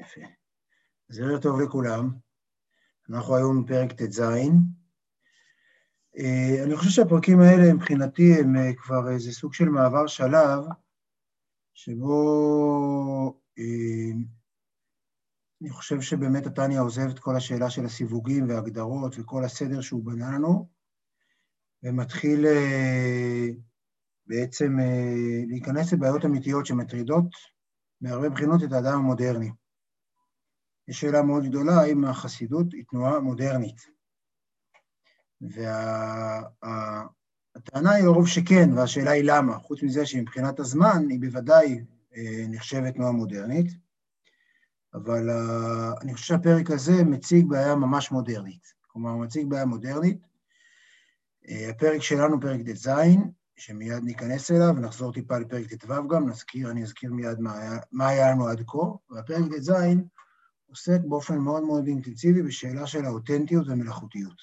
יפה. אז ערב טוב לכולם. אנחנו היום בפרק ט"ז. אה, אני חושב שהפרקים האלה מבחינתי הם אה, כבר איזה סוג של מעבר שלב, שבו אה, אני חושב שבאמת התניא עוזב את כל השאלה של הסיווגים וההגדרות וכל הסדר שהוא בנה לנו, ומתחיל בעצם להיכנס לבעיות אמיתיות שמטרידות מהרבה בחינות את האדם המודרני. יש שאלה מאוד גדולה, האם החסידות היא תנועה מודרנית. והטענה וה, היא לרוב שכן, והשאלה היא למה. חוץ מזה שמבחינת הזמן היא בוודאי אה, נחשבת תנועה מודרנית, אבל אה, אני חושב שהפרק הזה מציג בעיה ממש מודרנית. כלומר, הוא מציג בעיה מודרנית. אה, הפרק שלנו, פרק ט"ז, שמיד ניכנס אליו, ונחזור טיפה לפרק ט"ו גם, נזכיר, אני אזכיר מיד מה היה, מה היה לנו עד כה, והפרק ט"ז עוסק באופן מאוד מאוד אינטנסיבי בשאלה של האותנטיות ומלאכותיות.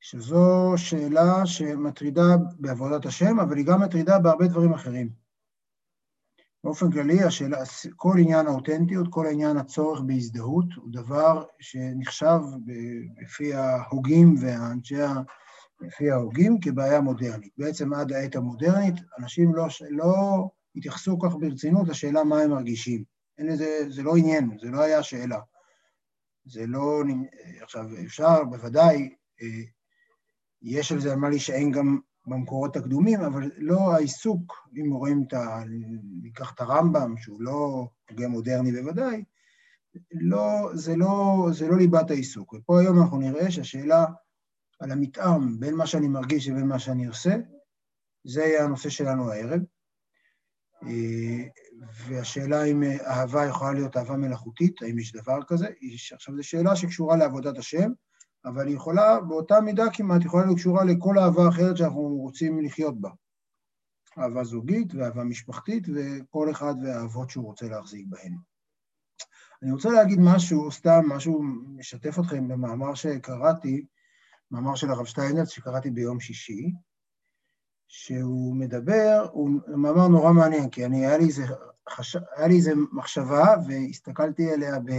שזו שאלה שמטרידה בעבודת השם, אבל היא גם מטרידה בהרבה דברים אחרים. באופן כללי, השאלה, כל עניין האותנטיות, כל עניין הצורך בהזדהות, הוא דבר שנחשב בפי ההוגים והאנשי ה... לפי ההוגים כבעיה מודרנית. בעצם עד העת המודרנית, אנשים לא, לא התייחסו כך ברצינות לשאלה מה הם מרגישים. אין לזה, זה לא עניין, זה לא היה שאלה. זה לא... עכשיו, אפשר, בוודאי, אה, יש על זה על מה להישען גם במקורות הקדומים, אבל לא העיסוק, אם רואים את ה... ניקח את הרמב"ם, שהוא לא הוגה מודרני בוודאי, לא, זה, לא, זה לא ליבת העיסוק. ופה היום אנחנו נראה שהשאלה על המתאם בין מה שאני מרגיש לבין מה שאני עושה, זה יהיה הנושא שלנו הערב. אה, והשאלה אם אהבה יכולה להיות אהבה מלאכותית, האם יש דבר כזה? עכשיו, זו שאלה שקשורה לעבודת השם, אבל היא יכולה, באותה מידה כמעט, יכולה להיות קשורה לכל אהבה אחרת שאנחנו רוצים לחיות בה. אהבה זוגית ואהבה משפחתית, וכל אחד והאהבות שהוא רוצה להחזיק בהן. אני רוצה להגיד משהו, סתם משהו, משתף אתכם במאמר שקראתי, מאמר של הרב שטיינרץ שקראתי ביום שישי, שהוא מדבר, הוא מאמר נורא מעניין, כי אני, היה לי איזה, חש... היה לי איזה מחשבה והסתכלתי עליה ב...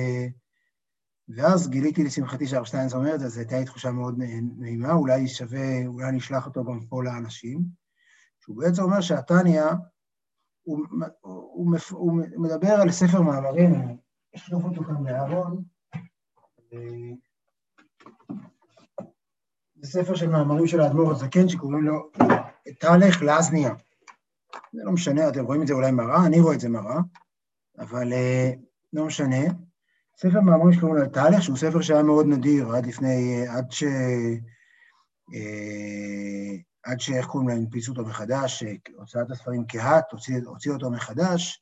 ואז גיליתי לשמחתי שהרב שטיינרץ אומר את זה, אז הייתה לי תחושה מאוד נעימה, אולי שווה, אולי אני אשלח אותו גם פה לאנשים, שהוא בעצם אומר שהתניא, הוא, הוא, הוא, הוא מדבר על ספר מאמרים, אשלוף אותו כאן בארון, זה ספר של מאמרים של האדמו"ר הזקן, שקוראים לו תהלך לאזניה. זה לא משנה, אתם רואים את זה אולי מראה, אני רואה את זה מראה, אבל uh, לא משנה. ספר מאמרים שקוראים לו תהלך, שהוא ספר שהיה מאוד נדיר עד לפני, עד ש... Uh, עד שאיך קוראים להם, הנפיצו אותו מחדש, הוצאת הספרים כהת, הוציא, הוציא אותו מחדש,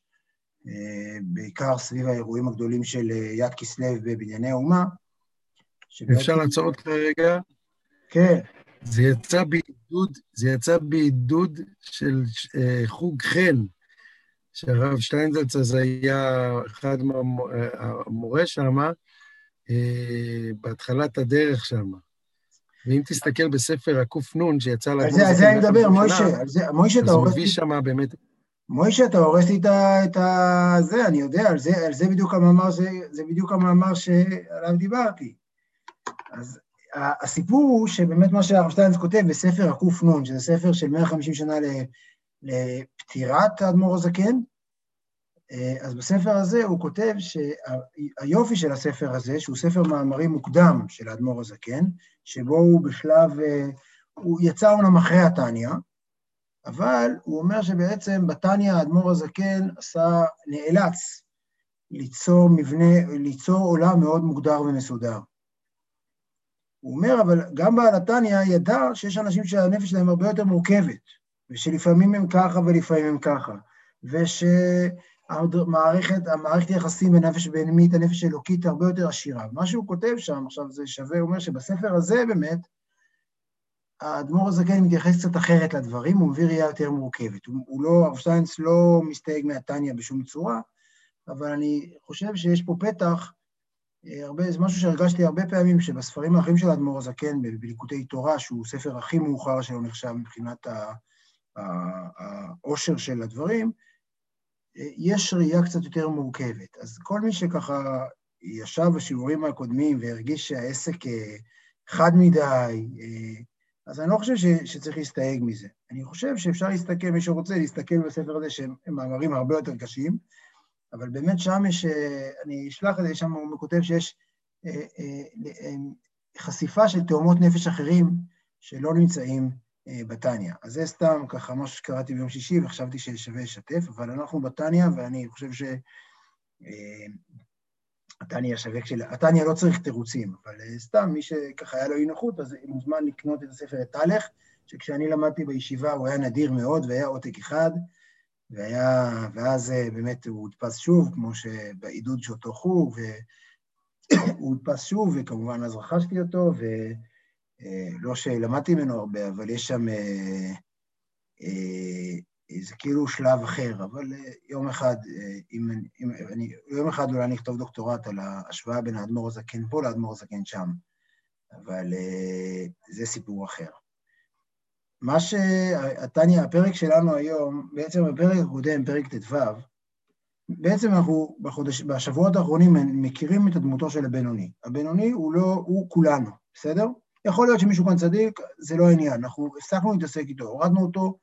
בעיקר סביב האירועים הגדולים של יד כסלו בבנייני האומה. אפשר לעצור אותך רגע? כן. זה יצא בעידוד, זה יצא בעידוד של אה, חוג חן, שהרב שטיינזלץ אז היה אחד מהמורה שם, אה, בהתחלת הדרך שם. ואם תסתכל בספר הקנ שיצא. על זה, על זה אני מדבר, מוישה, מוישה, אתה הורס לי... אז הוא מביא שם באמת... מוישה, אתה הורס לי את ה... זה, אני יודע, על זה, על זה בדיוק המאמר, זה, זה בדיוק המאמר שעליו דיברתי. אז הסיפור הוא שבאמת מה שהרב שטיינס כותב בספר הקנ, שזה ספר של 150 שנה לפטירת האדמו"ר הזקן, אז בספר הזה הוא כותב שהיופי של הספר הזה, שהוא ספר מאמרים מוקדם של האדמו"ר הזקן, שבו הוא בשלב, הוא יצא אומנם אחרי התניא, אבל הוא אומר שבעצם בתניא האדמו"ר הזקן עשה, נאלץ ליצור מבנה, ליצור עולם מאוד מוגדר ומסודר. הוא אומר, אבל גם בעל התניא ידע שיש אנשים שהנפש שלהם הרבה יותר מורכבת, ושלפעמים הם ככה ולפעמים הם ככה, ושהמערכת, המערכת היחסים בין נפש בהמית, הנפש האלוקית, הרבה יותר עשירה. מה שהוא כותב שם, עכשיו זה שווה, הוא אומר שבספר הזה באמת, האדמו"ר הזקן מתייחס קצת אחרת לדברים, הוא מביא ראייה יותר מורכבת. הוא, הוא לא, הרב שטיינס לא מסתייג מהתניא בשום צורה, אבל אני חושב שיש פה פתח הרבה, זה משהו שהרגשתי הרבה פעמים, שבספרים האחרים של האדמו"ר הזקן, בליקוטי תורה, שהוא ספר הכי מאוחר שלו נחשב מבחינת העושר של הדברים, יש ראייה קצת יותר מורכבת. אז כל מי שככה ישב בשיעורים הקודמים והרגיש שהעסק חד מדי, אז אני לא חושב ש, שצריך להסתייג מזה. אני חושב שאפשר להסתכל, מי שרוצה, להסתכל בספר הזה שהם מאמרים הרבה יותר קשים, אבל באמת שם יש, אני אשלח את זה, שם הוא כותב שיש אה, אה, אה, חשיפה של תאומות נפש אחרים שלא נמצאים בתניא. אז זה סתם ככה משהו שקראתי ביום שישי וחשבתי ששווה לשתף, אבל אנחנו בתניא, ואני חושב ש... התניא שווה כשל... התניא לא צריך תירוצים, אבל סתם מי שככה היה לו אי נוחות, אז מוזמן לקנות את הספר את תהלך, שכשאני למדתי בישיבה הוא היה נדיר מאוד והיה עותק אחד, והיה, ואז באמת הוא הודפס שוב, כמו שבעידוד של אותו חוג, והוא הודפס שוב, וכמובן אז רכשתי אותו, ולא שלמדתי ממנו הרבה, אבל יש שם... זה כאילו שלב אחר, אבל יום אחד, אם, אם אני, יום אחד אולי אני אכתוב דוקטורט על ההשוואה בין האדמו"ר הזקן פה לאדמו"ר הזקן שם, אבל זה סיפור אחר. מה שהתניא, הפרק שלנו היום, בעצם בפרק הקודם, פרק ט"ו, בעצם אנחנו בחודש, בשבועות האחרונים מכירים את הדמותו של הבינוני. הבינוני הוא לא, הוא כולנו, בסדר? יכול להיות שמישהו כאן צדיק, זה לא העניין, אנחנו הפסקנו להתעסק איתו, הורדנו אותו,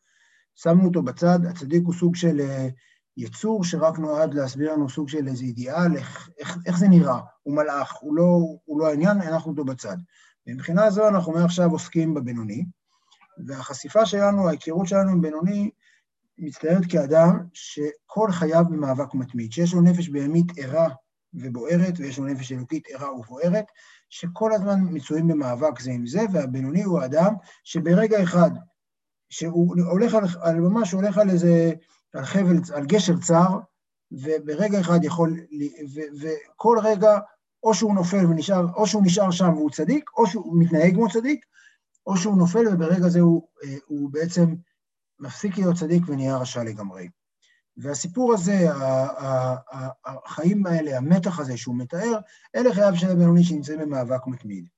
שמנו אותו בצד, הצדיק הוא סוג של אה, יצור שרק נועד להסביר לנו סוג של איזה אידיאל, איך, איך, איך זה נראה, הוא מלאך, הוא לא, הוא לא העניין, אנחנו אותו בצד. מבחינה זו אנחנו מעכשיו עוסקים בבינוני, והחשיפה שלנו, ההיכרות שלנו עם בינוני, מצטיירת כאדם שכל חייו במאבק מתמיד, שיש לו נפש בהמית ערה ובוערת, ויש לו נפש אלוקית ערה ובוערת, שכל הזמן מצויים במאבק זה עם זה, והבינוני הוא האדם שברגע אחד, שהוא הולך על, על ממש הולך על איזה, על חבל, על גשר צר, וברגע אחד יכול, ו, וכל רגע, או שהוא נופל ונשאר, או שהוא נשאר שם והוא צדיק, או שהוא מתנהג כמו צדיק, או שהוא נופל וברגע זה הוא, אה, הוא בעצם מפסיק להיות צדיק ונהיה רשע לגמרי. והסיפור הזה, החיים האלה, המתח הזה שהוא מתאר, אלה חייו של הבינוני שנמצאים במאבק מתמיד.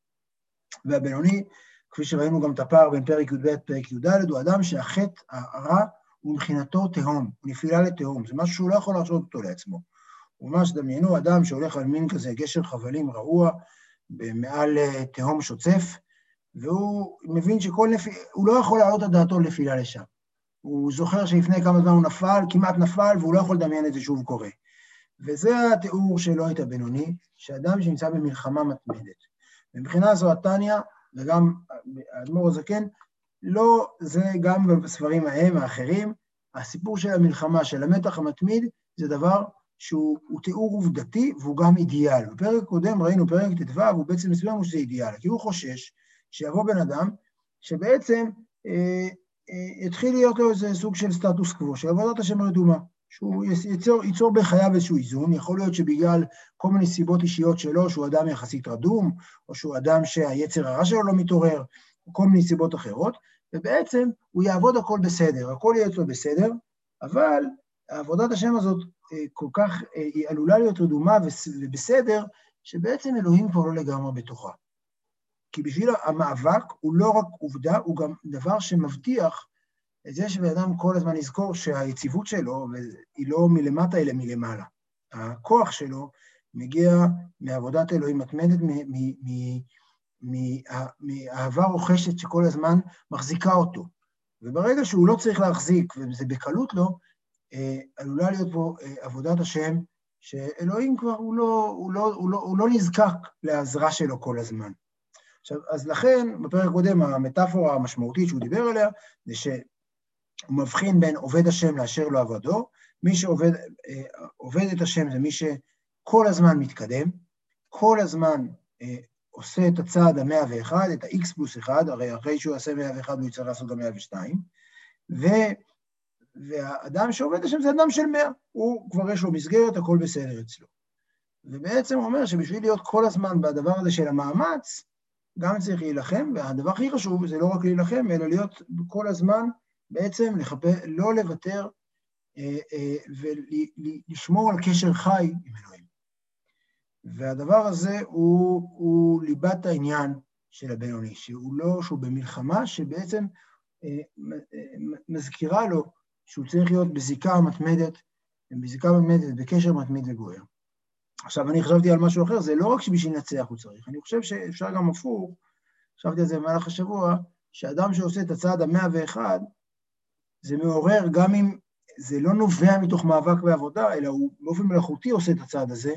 והבינוני, כפי שראינו גם את הפער בין פרק י"ב לפרק י"ד, הוא אדם שהחטא הרע הוא מבחינתו תהום, הוא נפילה לתהום, זה משהו שהוא לא יכול להרשות אותו לעצמו. ממש דמיינו אדם שהולך על מין כזה גשר חבלים רעוע, מעל אה, תהום שוצף, והוא מבין שכל נפילה, הוא לא יכול להעלות את דעתו לנפילה לשם. הוא זוכר שלפני כמה זמן הוא נפל, כמעט נפל, והוא לא יכול לדמיין את זה שוב קורה. וזה התיאור שלו את הבינוני, שאדם שנמצא במלחמה מתמדת. מבחינה זו התניא, וגם האדמו"ר הזקן, לא, זה גם בספרים ההם, האחרים, הסיפור של המלחמה, של המתח המתמיד, זה דבר שהוא תיאור עובדתי והוא גם אידיאל. בפרק הקודם ראינו, פרק ט"ו, הוא בעצם מסביר לנו שזה אידיאל, כי הוא חושש שיבוא בן אדם שבעצם אה, אה, יתחיל להיות לו איזה סוג של סטטוס קוו, של עבודת השם הרדומה, שהוא ייצור, ייצור בחייו איזשהו איזון, יכול להיות שבגלל כל מיני סיבות אישיות שלו, שהוא אדם יחסית רדום, או שהוא אדם שהיצר הרע שלו לא מתעורר, או כל מיני סיבות אחרות, ובעצם הוא יעבוד הכל בסדר, הכל יהיה אצלו בסדר, אבל עבודת השם הזאת אה, כל כך, אה, היא עלולה להיות רדומה ובסדר, שבעצם אלוהים כבר לא לגמרי בתוכה. כי בשביל המאבק הוא לא רק עובדה, הוא גם דבר שמבטיח את זה שבן אדם כל הזמן יזכור שהיציבות שלו היא לא מלמטה אלא מלמעלה. הכוח שלו מגיע מעבודת אלוהים מתמדת, מאהבה רוכשת שכל הזמן מחזיקה אותו. וברגע שהוא לא צריך להחזיק, וזה בקלות לו, אה, עלולה להיות פה אה, עבודת השם, שאלוהים כבר הוא לא, הוא לא, הוא לא, הוא לא נזקק לעזרה שלו כל הזמן. עכשיו, אז לכן, בפרק הקודם, המטאפורה המשמעותית שהוא דיבר עליה, זה שהוא מבחין בין עובד השם לאשר לא עבדו. מי שעובד אה, את השם זה מי שכל הזמן מתקדם, כל הזמן אה, עושה את הצעד המאה ואחד, את ה-x פלוס אחד, הרי אחרי שהוא יעשה מאה ואחד הוא יצטרך לעשות גם מאה ושתיים. והאדם שעובד השם זה אדם של מאה, הוא כבר יש לו מסגרת, הכל בסדר אצלו. ובעצם הוא אומר שבשביל להיות כל הזמן בדבר הזה של המאמץ, גם צריך להילחם, והדבר הכי חשוב זה לא רק להילחם, אלא להיות כל הזמן בעצם לחפש, לא לוותר אה, אה, ולשמור על קשר חי עם אלוהים. והדבר הזה הוא, הוא ליבת העניין של הבינוני, שהוא לא, שהוא במלחמה שבעצם אה, מזכירה לו שהוא צריך להיות בזיקה מתמדת בזיקה מתמדת, בקשר מתמיד וגוער. עכשיו, אני חשבתי על משהו אחר, זה לא רק שבשביל לנצח הוא צריך, אני חושב שאפשר גם הפוך, חשבתי על זה במהלך השבוע, שאדם שעושה את הצעד המאה ואחד, זה מעורר גם אם זה לא נובע מתוך מאבק בעבודה, אלא הוא באופן מלאכותי עושה את הצעד הזה,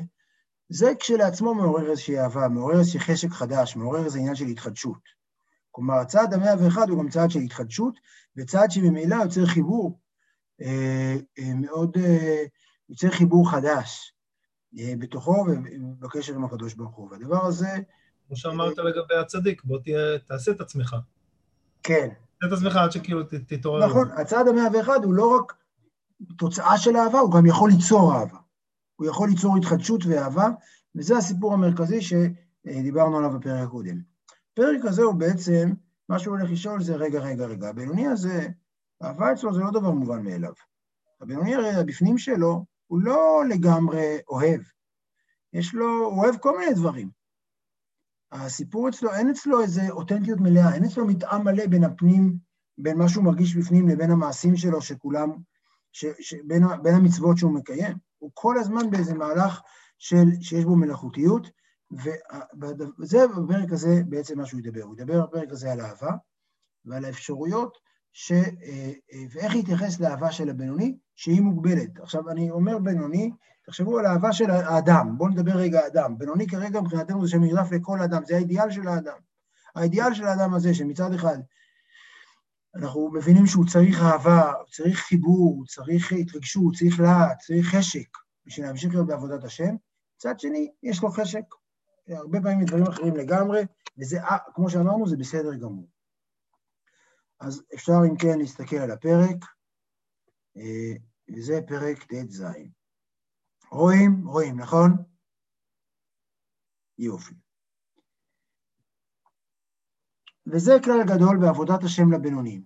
זה כשלעצמו מעורר איזושהי אהבה, מעורר איזשהי חשק חדש, מעורר איזה עניין של התחדשות. כלומר, הצעד המאה ואחד הוא גם צעד של התחדשות, וצעד שממילא יוצר חיבור אה, אה, מאוד, אה, יוצר חיבור חדש בתוכו ובקשר עם הקדוש ברוך הוא. והדבר הזה... כמו שאמרת לגבי הצדיק, בוא תהיה, תעשה את עצמך. כן. תעשה את עצמך עד שכאילו תתעורר. נכון, הצעד המאה ואחד הוא לא רק תוצאה של אהבה, הוא גם יכול ליצור אהבה. הוא יכול ליצור התחדשות ואהבה, וזה הסיפור המרכזי שדיברנו עליו בפרק הקודם. הפרק הזה הוא בעצם, מה שהוא הולך לשאול זה, רגע, רגע, רגע, הבינוני הזה, אהבה אצלו זה לא דבר מובן מאליו. הבינוני הרי, הבפנים שלו, הוא לא לגמרי אוהב. יש לו, הוא אוהב כל מיני דברים. הסיפור אצלו, אין אצלו איזו אותנטיות מלאה, אין אצלו מתאם מלא בין הפנים, בין מה שהוא מרגיש בפנים לבין המעשים שלו, שכולם, ש, ש, בין, בין המצוות שהוא מקיים. הוא כל הזמן באיזה מהלך של, שיש בו מלאכותיות, וזה בפרק הזה בעצם מה שהוא ידבר. הוא ידבר בפרק הזה על אהבה ועל האפשרויות ש... אה, אה, ואיך להתייחס לאהבה של הבינוני, שהיא מוגבלת. עכשיו, אני אומר בינוני, תחשבו על האהבה של האדם, בואו נדבר רגע אדם. בינוני כרגע מבחינתנו זה שנרדף לכל אדם, זה האידיאל של האדם. האידיאל של האדם הזה, שמצד אחד אנחנו מבינים שהוא צריך אהבה, הוא צריך חיבור, הוא צריך התרגשות, צריך להט, צריך חשק בשביל להמשיך להיות בעבודת השם. מצד שני, יש לו חשק, הרבה פעמים מדברים אחרים לגמרי, וזה, כמו שאמרנו, זה בסדר גמור. אז אפשר אם כן להסתכל על הפרק, אה, וזה פרק ט"ז. רואים? רואים, נכון? יופי. וזה כלל גדול בעבודת השם לבינונים.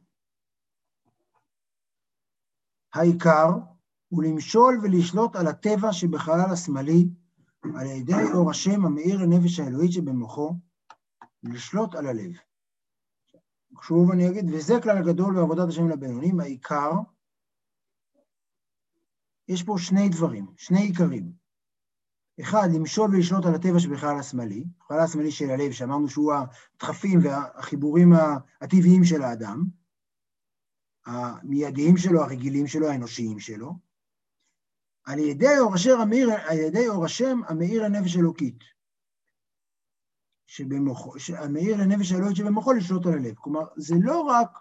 העיקר הוא למשול ולשלוט על הטבע שבחלל השמאלי, על ידי אור השם המאיר לנפש האלוהית שבמוחו, לשלוט על הלב. שוב אני אגיד, וזה כלל גדול בעבודת השם לבינונים, העיקר, יש פה שני דברים, שני עיקרים. אחד, למשול ולשלוט על הטבע שבחלל השמאלי, בחלל השמאלי של הלב, שאמרנו שהוא הדחפים והחיבורים הטבעיים של האדם, המיידיים שלו, הרגילים שלו, האנושיים שלו, על ידי אור השם המאיר לנפש אלוקית, שבמוחו, המאיר לנפש האלוהית שבמוחו לשלוט על הלב. כלומר, זה לא רק,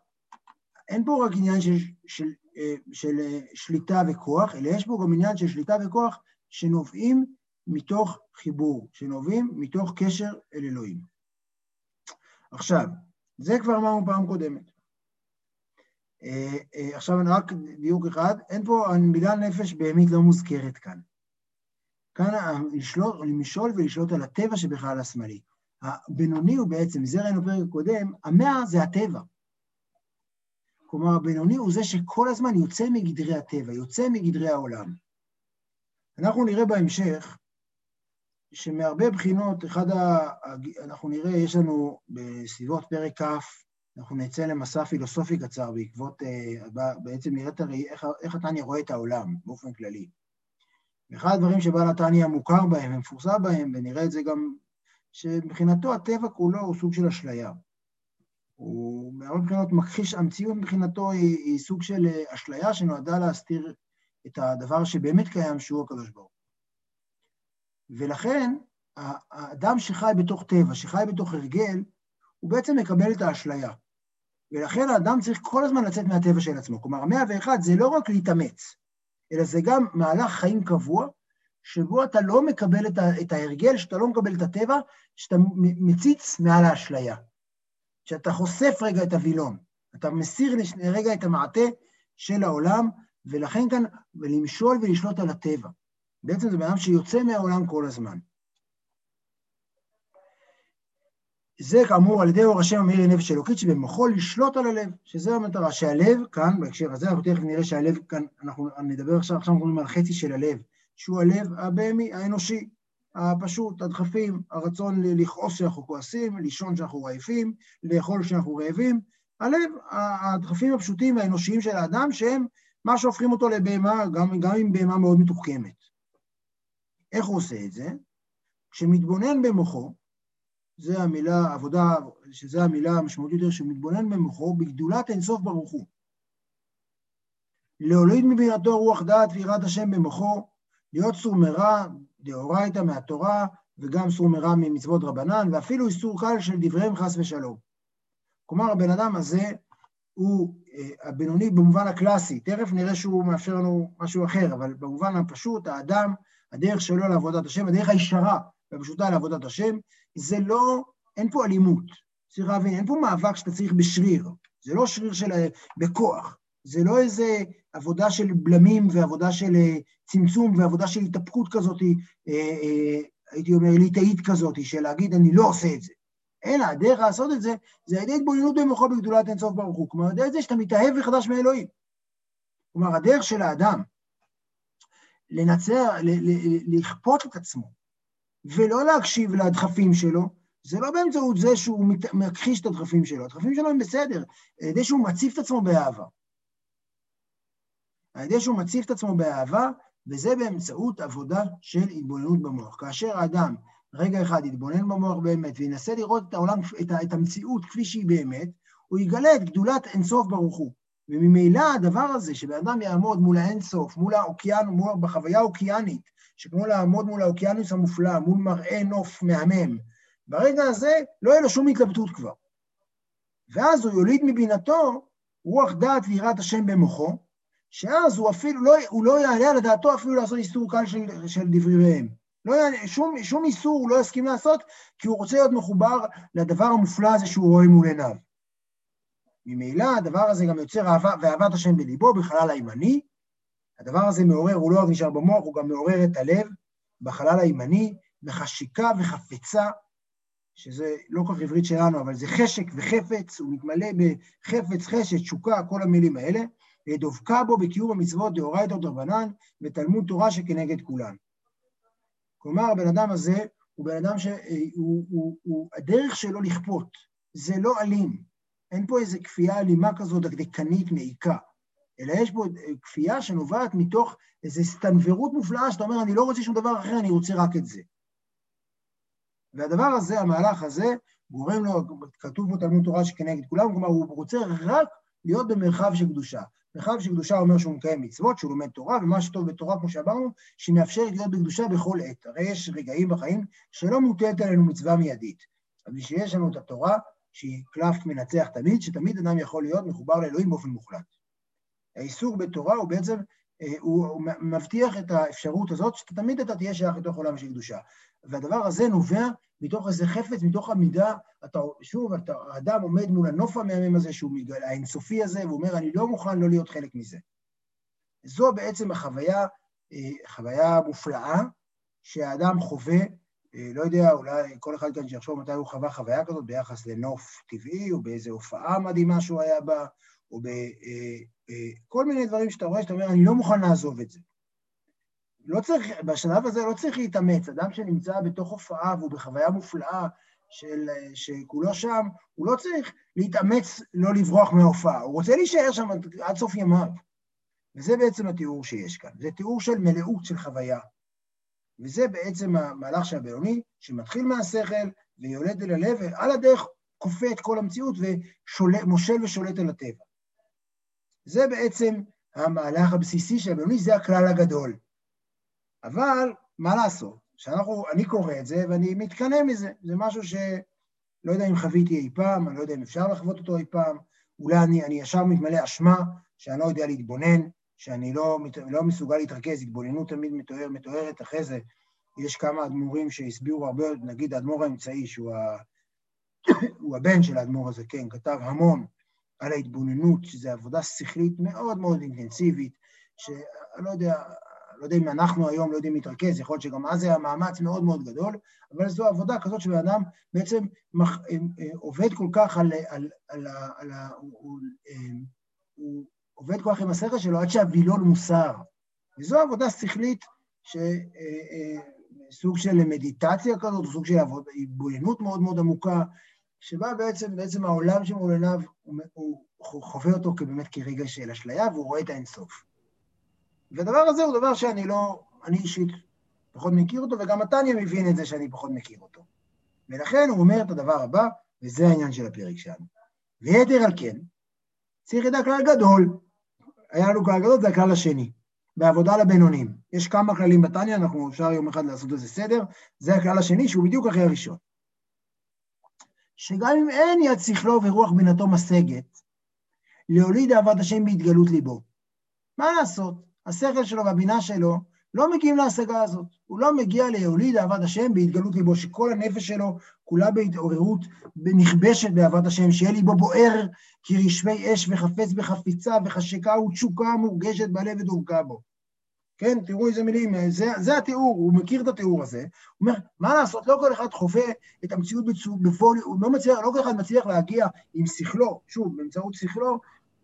אין פה רק עניין של, של, אה, של, של אה, שליטה וכוח, אלא יש פה גם עניין של שליטה וכוח שנובעים מתוך חיבור, שנובעים מתוך קשר אל אלוהים. עכשיו, זה כבר אמרנו פעם קודמת. אה, עכשיו רק דיוק אחד, אין פה, המילה נפש בהמית לא מוזכרת כאן. כאן לשלוט, למשול ולשלוט על הטבע שבכלל השמאלי. הבינוני הוא בעצם, זה ראינו בפרק הקודם, המאה זה הטבע. כלומר, הבינוני הוא זה שכל הזמן יוצא מגדרי הטבע, יוצא מגדרי העולם. אנחנו נראה בהמשך שמהרבה בחינות, אחד ה... אנחנו נראה, יש לנו בסביבות פרק כ', אנחנו נצא למסע פילוסופי קצר בעקבות, אה, בעצם נראה איך, איך התניא רואה את העולם באופן כללי. אחד הדברים שבעל התניא מוכר בהם ומפורסם בהם, ונראה את זה גם, שמבחינתו הטבע כולו הוא סוג של אשליה. הוא מהרבה בחינות מכחיש, המציאות מבחינתו היא, היא סוג של אה, אשליה שנועדה להסתיר את הדבר שבאמת קיים, שהוא הקדוש ברוך הוא. ולכן, האדם שחי בתוך טבע, שחי בתוך הרגל, הוא בעצם מקבל את האשליה. ולכן האדם צריך כל הזמן לצאת מהטבע של עצמו. כלומר, המאה ואחד זה לא רק להתאמץ, אלא זה גם מהלך חיים קבוע, שבו אתה לא מקבל את, ה- את ההרגל, שאתה לא מקבל את הטבע, שאתה מציץ מעל האשליה. שאתה חושף רגע את הווילון, אתה מסיר רגע את המעטה של העולם, ולכן כאן, ולמשול ולשלוט על הטבע. בעצם זה בן אדם שיוצא מהעולם כל הזמן. זה כאמור על ידי אור השם המאיר לנפש אלוקית שבמוחו לשלוט על הלב, שזו המטרה, שהלב כאן, בהקשר הזה, אנחנו תכף נראה שהלב כאן, אנחנו נדבר עכשיו, עכשיו אנחנו מדברים על חצי של הלב, שהוא הלב הבהמי, האנושי, הפשוט, הדחפים, הרצון לכעוס כשאנחנו כועסים, לישון כשאנחנו רעיפים, לאכול כשאנחנו רעבים, הלב, הדחפים הפשוטים והאנושיים של האדם שהם מה שהופכים אותו לבהמה, גם, גם עם בהמה מאוד מתוחכמת. איך הוא עושה את זה? כשמתבונן במוחו, זה המילה, עבודה, שזה המילה המשמעותית יותר, שמתבונן במוחו בגדולת אינסוף ברוך הוא. להוליד מבינתו רוח דעת ויראת השם במוחו, להיות סור מרע, דאורייתא מהתורה, וגם סור מרע ממצוות רבנן, ואפילו איסור קל של דבריהם חס ושלום. כלומר, הבן אדם הזה הוא אה, הבינוני במובן הקלאסי, תכף נראה שהוא מאפשר לנו משהו אחר, אבל במובן הפשוט, האדם, הדרך שלו לעבודת השם, הדרך הישרה והפשוטה לעבודת השם, זה לא, אין פה אלימות. צריך להבין, אין פה מאבק שאתה צריך בשריר, זה לא שריר של בכוח, זה לא איזה עבודה של בלמים ועבודה של אה, צמצום ועבודה של התאפקות כזאת, אה, הייתי אומר ליטאית כזאת, של להגיד אני לא עושה את זה. אלא הדרך לעשות את זה, זה על ידי התבוננות במוחו בגדולת אינסוף ברוך הוא. כלומר, על ידי זה שאתה מתאהב מחדש מאלוהים. כלומר, הדרך של האדם לנצר, לכפות את עצמו, ולא להקשיב לדחפים שלו, זה לא באמצעות זה שהוא מכחיש את הדחפים שלו, הדחפים שלו הם בסדר, על ידי שהוא מציף את עצמו באהבה. על ידי שהוא מציף את עצמו באהבה, וזה באמצעות עבודה של התבוננות במוח. כאשר האדם רגע אחד יתבונן במוח באמת וינסה לראות את העולם, את, את המציאות כפי שהיא באמת, הוא יגלה את גדולת אינסוף ברוך הוא. וממילא הדבר הזה, שבן אדם יעמוד מול האינסוף, מול האוקיין, מול, בחוויה האוקיינית, שכמו לעמוד מול האוקיינוס המופלא, מול מראה נוף מהמם, ברגע הזה לא יהיה לו שום התלבטות כבר. ואז הוא יוליד מבינתו רוח דעת ויראת השם במוחו, שאז הוא אפילו לא, הוא לא יעלה על דעתו אפילו לעשות איסור קל של, של דבריהם. לא, שום, שום איסור הוא לא יסכים לעשות, כי הוא רוצה להיות מחובר לדבר המופלא הזה שהוא רואה מול עיניו. ממילא הדבר הזה גם יוצר אהבה, ואהבת השם בליבו, בחלל הימני. הדבר הזה מעורר, הוא לא רק נשאר במוח, הוא גם מעורר את הלב בחלל הימני, בחשיקה וחפצה, שזה לא כל כך עברית שלנו, אבל זה חשק וחפץ, הוא מתמלא בחפץ, חשת, תשוקה, כל המילים האלה, ודבקה בו בקיום המצוות דאורייתא דרבנן ותלמוד תורה שכנגד כולן. כלומר, הבן אדם הזה הוא בן אדם שהוא, הוא, הוא, הדרך שלו לכפות, זה לא אלים. אין פה איזו כפייה אלימה כזו דקדקנית, מעיקה, אלא יש פה כפייה שנובעת מתוך איזו סטנוורות מופלאה, שאתה אומר, אני לא רוצה שום דבר אחר, אני רוצה רק את זה. והדבר הזה, המהלך הזה, גורם לו, כתוב פה תלמוד תורה שכנגד כולם, כלומר, הוא רוצה רק להיות במרחב של קדושה. מרחב של קדושה אומר שהוא מקיים מצוות, שהוא לומד תורה, ומה שטוב בתורה, כמו שאמרנו, שמאפשר להיות בקדושה בכל עת. הרי יש רגעים בחיים שלא מוטלת עלינו מצווה מיידית. אז שיש לנו את התורה, שהיא קלף מנצח תמיד, שתמיד אדם יכול להיות מחובר לאלוהים באופן מוחלט. האיסור בתורה הוא בעצם, הוא מבטיח את האפשרות הזאת, שתמיד אתה תהיה שייך לתוך עולם של קדושה. והדבר הזה נובע מתוך איזה חפץ, מתוך המידה, אתה, שוב, אתה, האדם עומד מול הנוף המהמם הזה, שהוא מגל, האינסופי הזה, והוא אומר, אני לא מוכן לא להיות חלק מזה. זו בעצם החוויה, אה, חוויה מופלאה שהאדם חווה, אה, לא יודע, אולי כל אחד כאן שיחשוב מתי הוא חווה חוויה כזאת ביחס לנוף טבעי, או באיזו הופעה מדהימה שהוא היה בה, או בכל אה, מיני דברים שאתה רואה, שאתה אומר, אני לא מוכן לעזוב את זה. לא צריך, בשלב הזה לא צריך להתאמץ. אדם שנמצא בתוך הופעה והוא בחוויה מופלאה של, שכולו שם, הוא לא צריך להתאמץ לא לברוח מההופעה, הוא רוצה להישאר שם עד סוף ימיו. וזה בעצם התיאור שיש כאן. זה תיאור של מלאות של חוויה. וזה בעצם המהלך של הבינוני, שמתחיל מהשכל ויולד אל הלב, ועל הדרך כופה את כל המציאות ומושל ושולט על הטבע. זה בעצם המהלך הבסיסי של הבינוני, זה הכלל הגדול. אבל מה לעשות, שאנחנו, אני קורא את זה ואני מתקנא מזה, זה משהו שלא יודע אם חוויתי אי פעם, אני לא יודע אם אפשר לחוות אותו אי פעם, אולי אני, אני ישר מתמלא אשמה, שאני לא יודע להתבונן, שאני לא, לא מסוגל להתרכז, התבוננות תמיד מתואר, מתוארת. אחרי זה. יש כמה אדמו"רים שהסבירו הרבה, נגיד האדמו"ר האמצעי, שהוא ה... הוא הבן של האדמו"ר הזה, כן, כתב המון על ההתבוננות, שזו עבודה שכלית מאוד מאוד אינטנסיבית, שאני לא יודע, לא יודע אם אנחנו היום לא יודעים להתרכז, יכול להיות שגם אז היה מאמץ מאוד מאוד גדול, אבל זו עבודה כזאת שבן אדם בעצם מח, אה, אה, עובד כל כך על, על, על, על, על הוא, הוא, אה, הוא עובד כל כך עם השכל שלו עד שהווילון מוסר. וזו עבודה שכלית, סוג של מדיטציה כזאת, סוג של התבוננות מאוד מאוד עמוקה, שבה בעצם, בעצם העולם שמול עיניו, הוא, הוא חווה אותו כבאמת כרגע של אשליה, והוא רואה את האינסוף. והדבר הזה הוא דבר שאני לא, אני אישית פחות מכיר אותו, וגם מתניה מבין את זה שאני פחות מכיר אותו. ולכן הוא אומר את הדבר הבא, וזה העניין של הפרק שלנו. ויתר על כן, צריך לדעת כלל גדול. היה לנו כלל גדול, זה הכלל השני. בעבודה לבינונים. יש כמה כללים בתניא, אנחנו אפשר יום אחד לעשות איזה סדר, זה הכלל השני שהוא בדיוק אחרי הראשון. שגם אם אין יד שכלו ורוח בינתו משגת, להוליד אהבת השם בהתגלות ליבו. מה לעשות? השכל שלו והבינה שלו לא מגיעים להשגה הזאת. הוא לא מגיע להוליד אהבת השם בהתגלות ליבו, שכל הנפש שלו כולה בהתעוררות, נכבשת באהבת השם, שיהיה ליבו בוער כרשמי אש וחפץ בחפיצה וחשקה ותשוקה מורגשת בלב ודורכה בו. כן, תראו איזה מילים, זה, זה התיאור, הוא מכיר את התיאור הזה. הוא אומר, מה לעשות, לא כל אחד חווה את המציאות בפועל, הוא לא מצליח, לא כל אחד מצליח להגיע עם שכלו, שוב, באמצעות שכלו,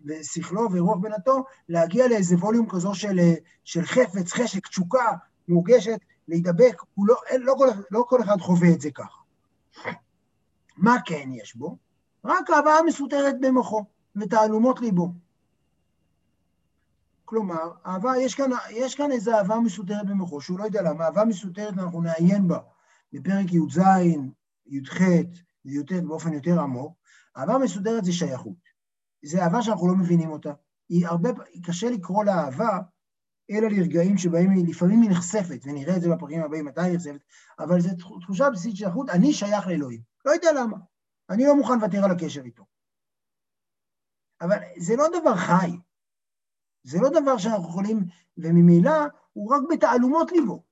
ושכלו ורוח בינתו, להגיע לאיזה ווליום כזו של, של חפץ, חשק, תשוקה, מורגשת, להידבק, לא, לא, כל, לא כל אחד חווה את זה ככה. מה כן יש בו? רק אהבה מסותרת במוחו ותעלומות ליבו. כלומר, אהבה, יש כאן, יש כאן איזו אהבה מסותרת במוחו, שהוא לא יודע למה, אהבה מסותרת, אנחנו נעיין בה בפרק י"ז, י"ח וי"ט באופן יותר עמוק, אהבה מסודרת זה שייכות. זה אהבה שאנחנו לא מבינים אותה. היא הרבה, קשה לקרוא לה אהבה, אלא לרגעים שבהם היא לפעמים היא נחשפת, ונראה את זה בפרקים הבאים מתי היא נחשפת, אבל זו תחושה בסיסית של שייכות, אני שייך לאלוהים. לא יודע למה. אני לא מוכן לוותר על הקשר איתו. אבל זה לא דבר חי. זה לא דבר שאנחנו יכולים, וממילא הוא רק בתעלומות ליבו.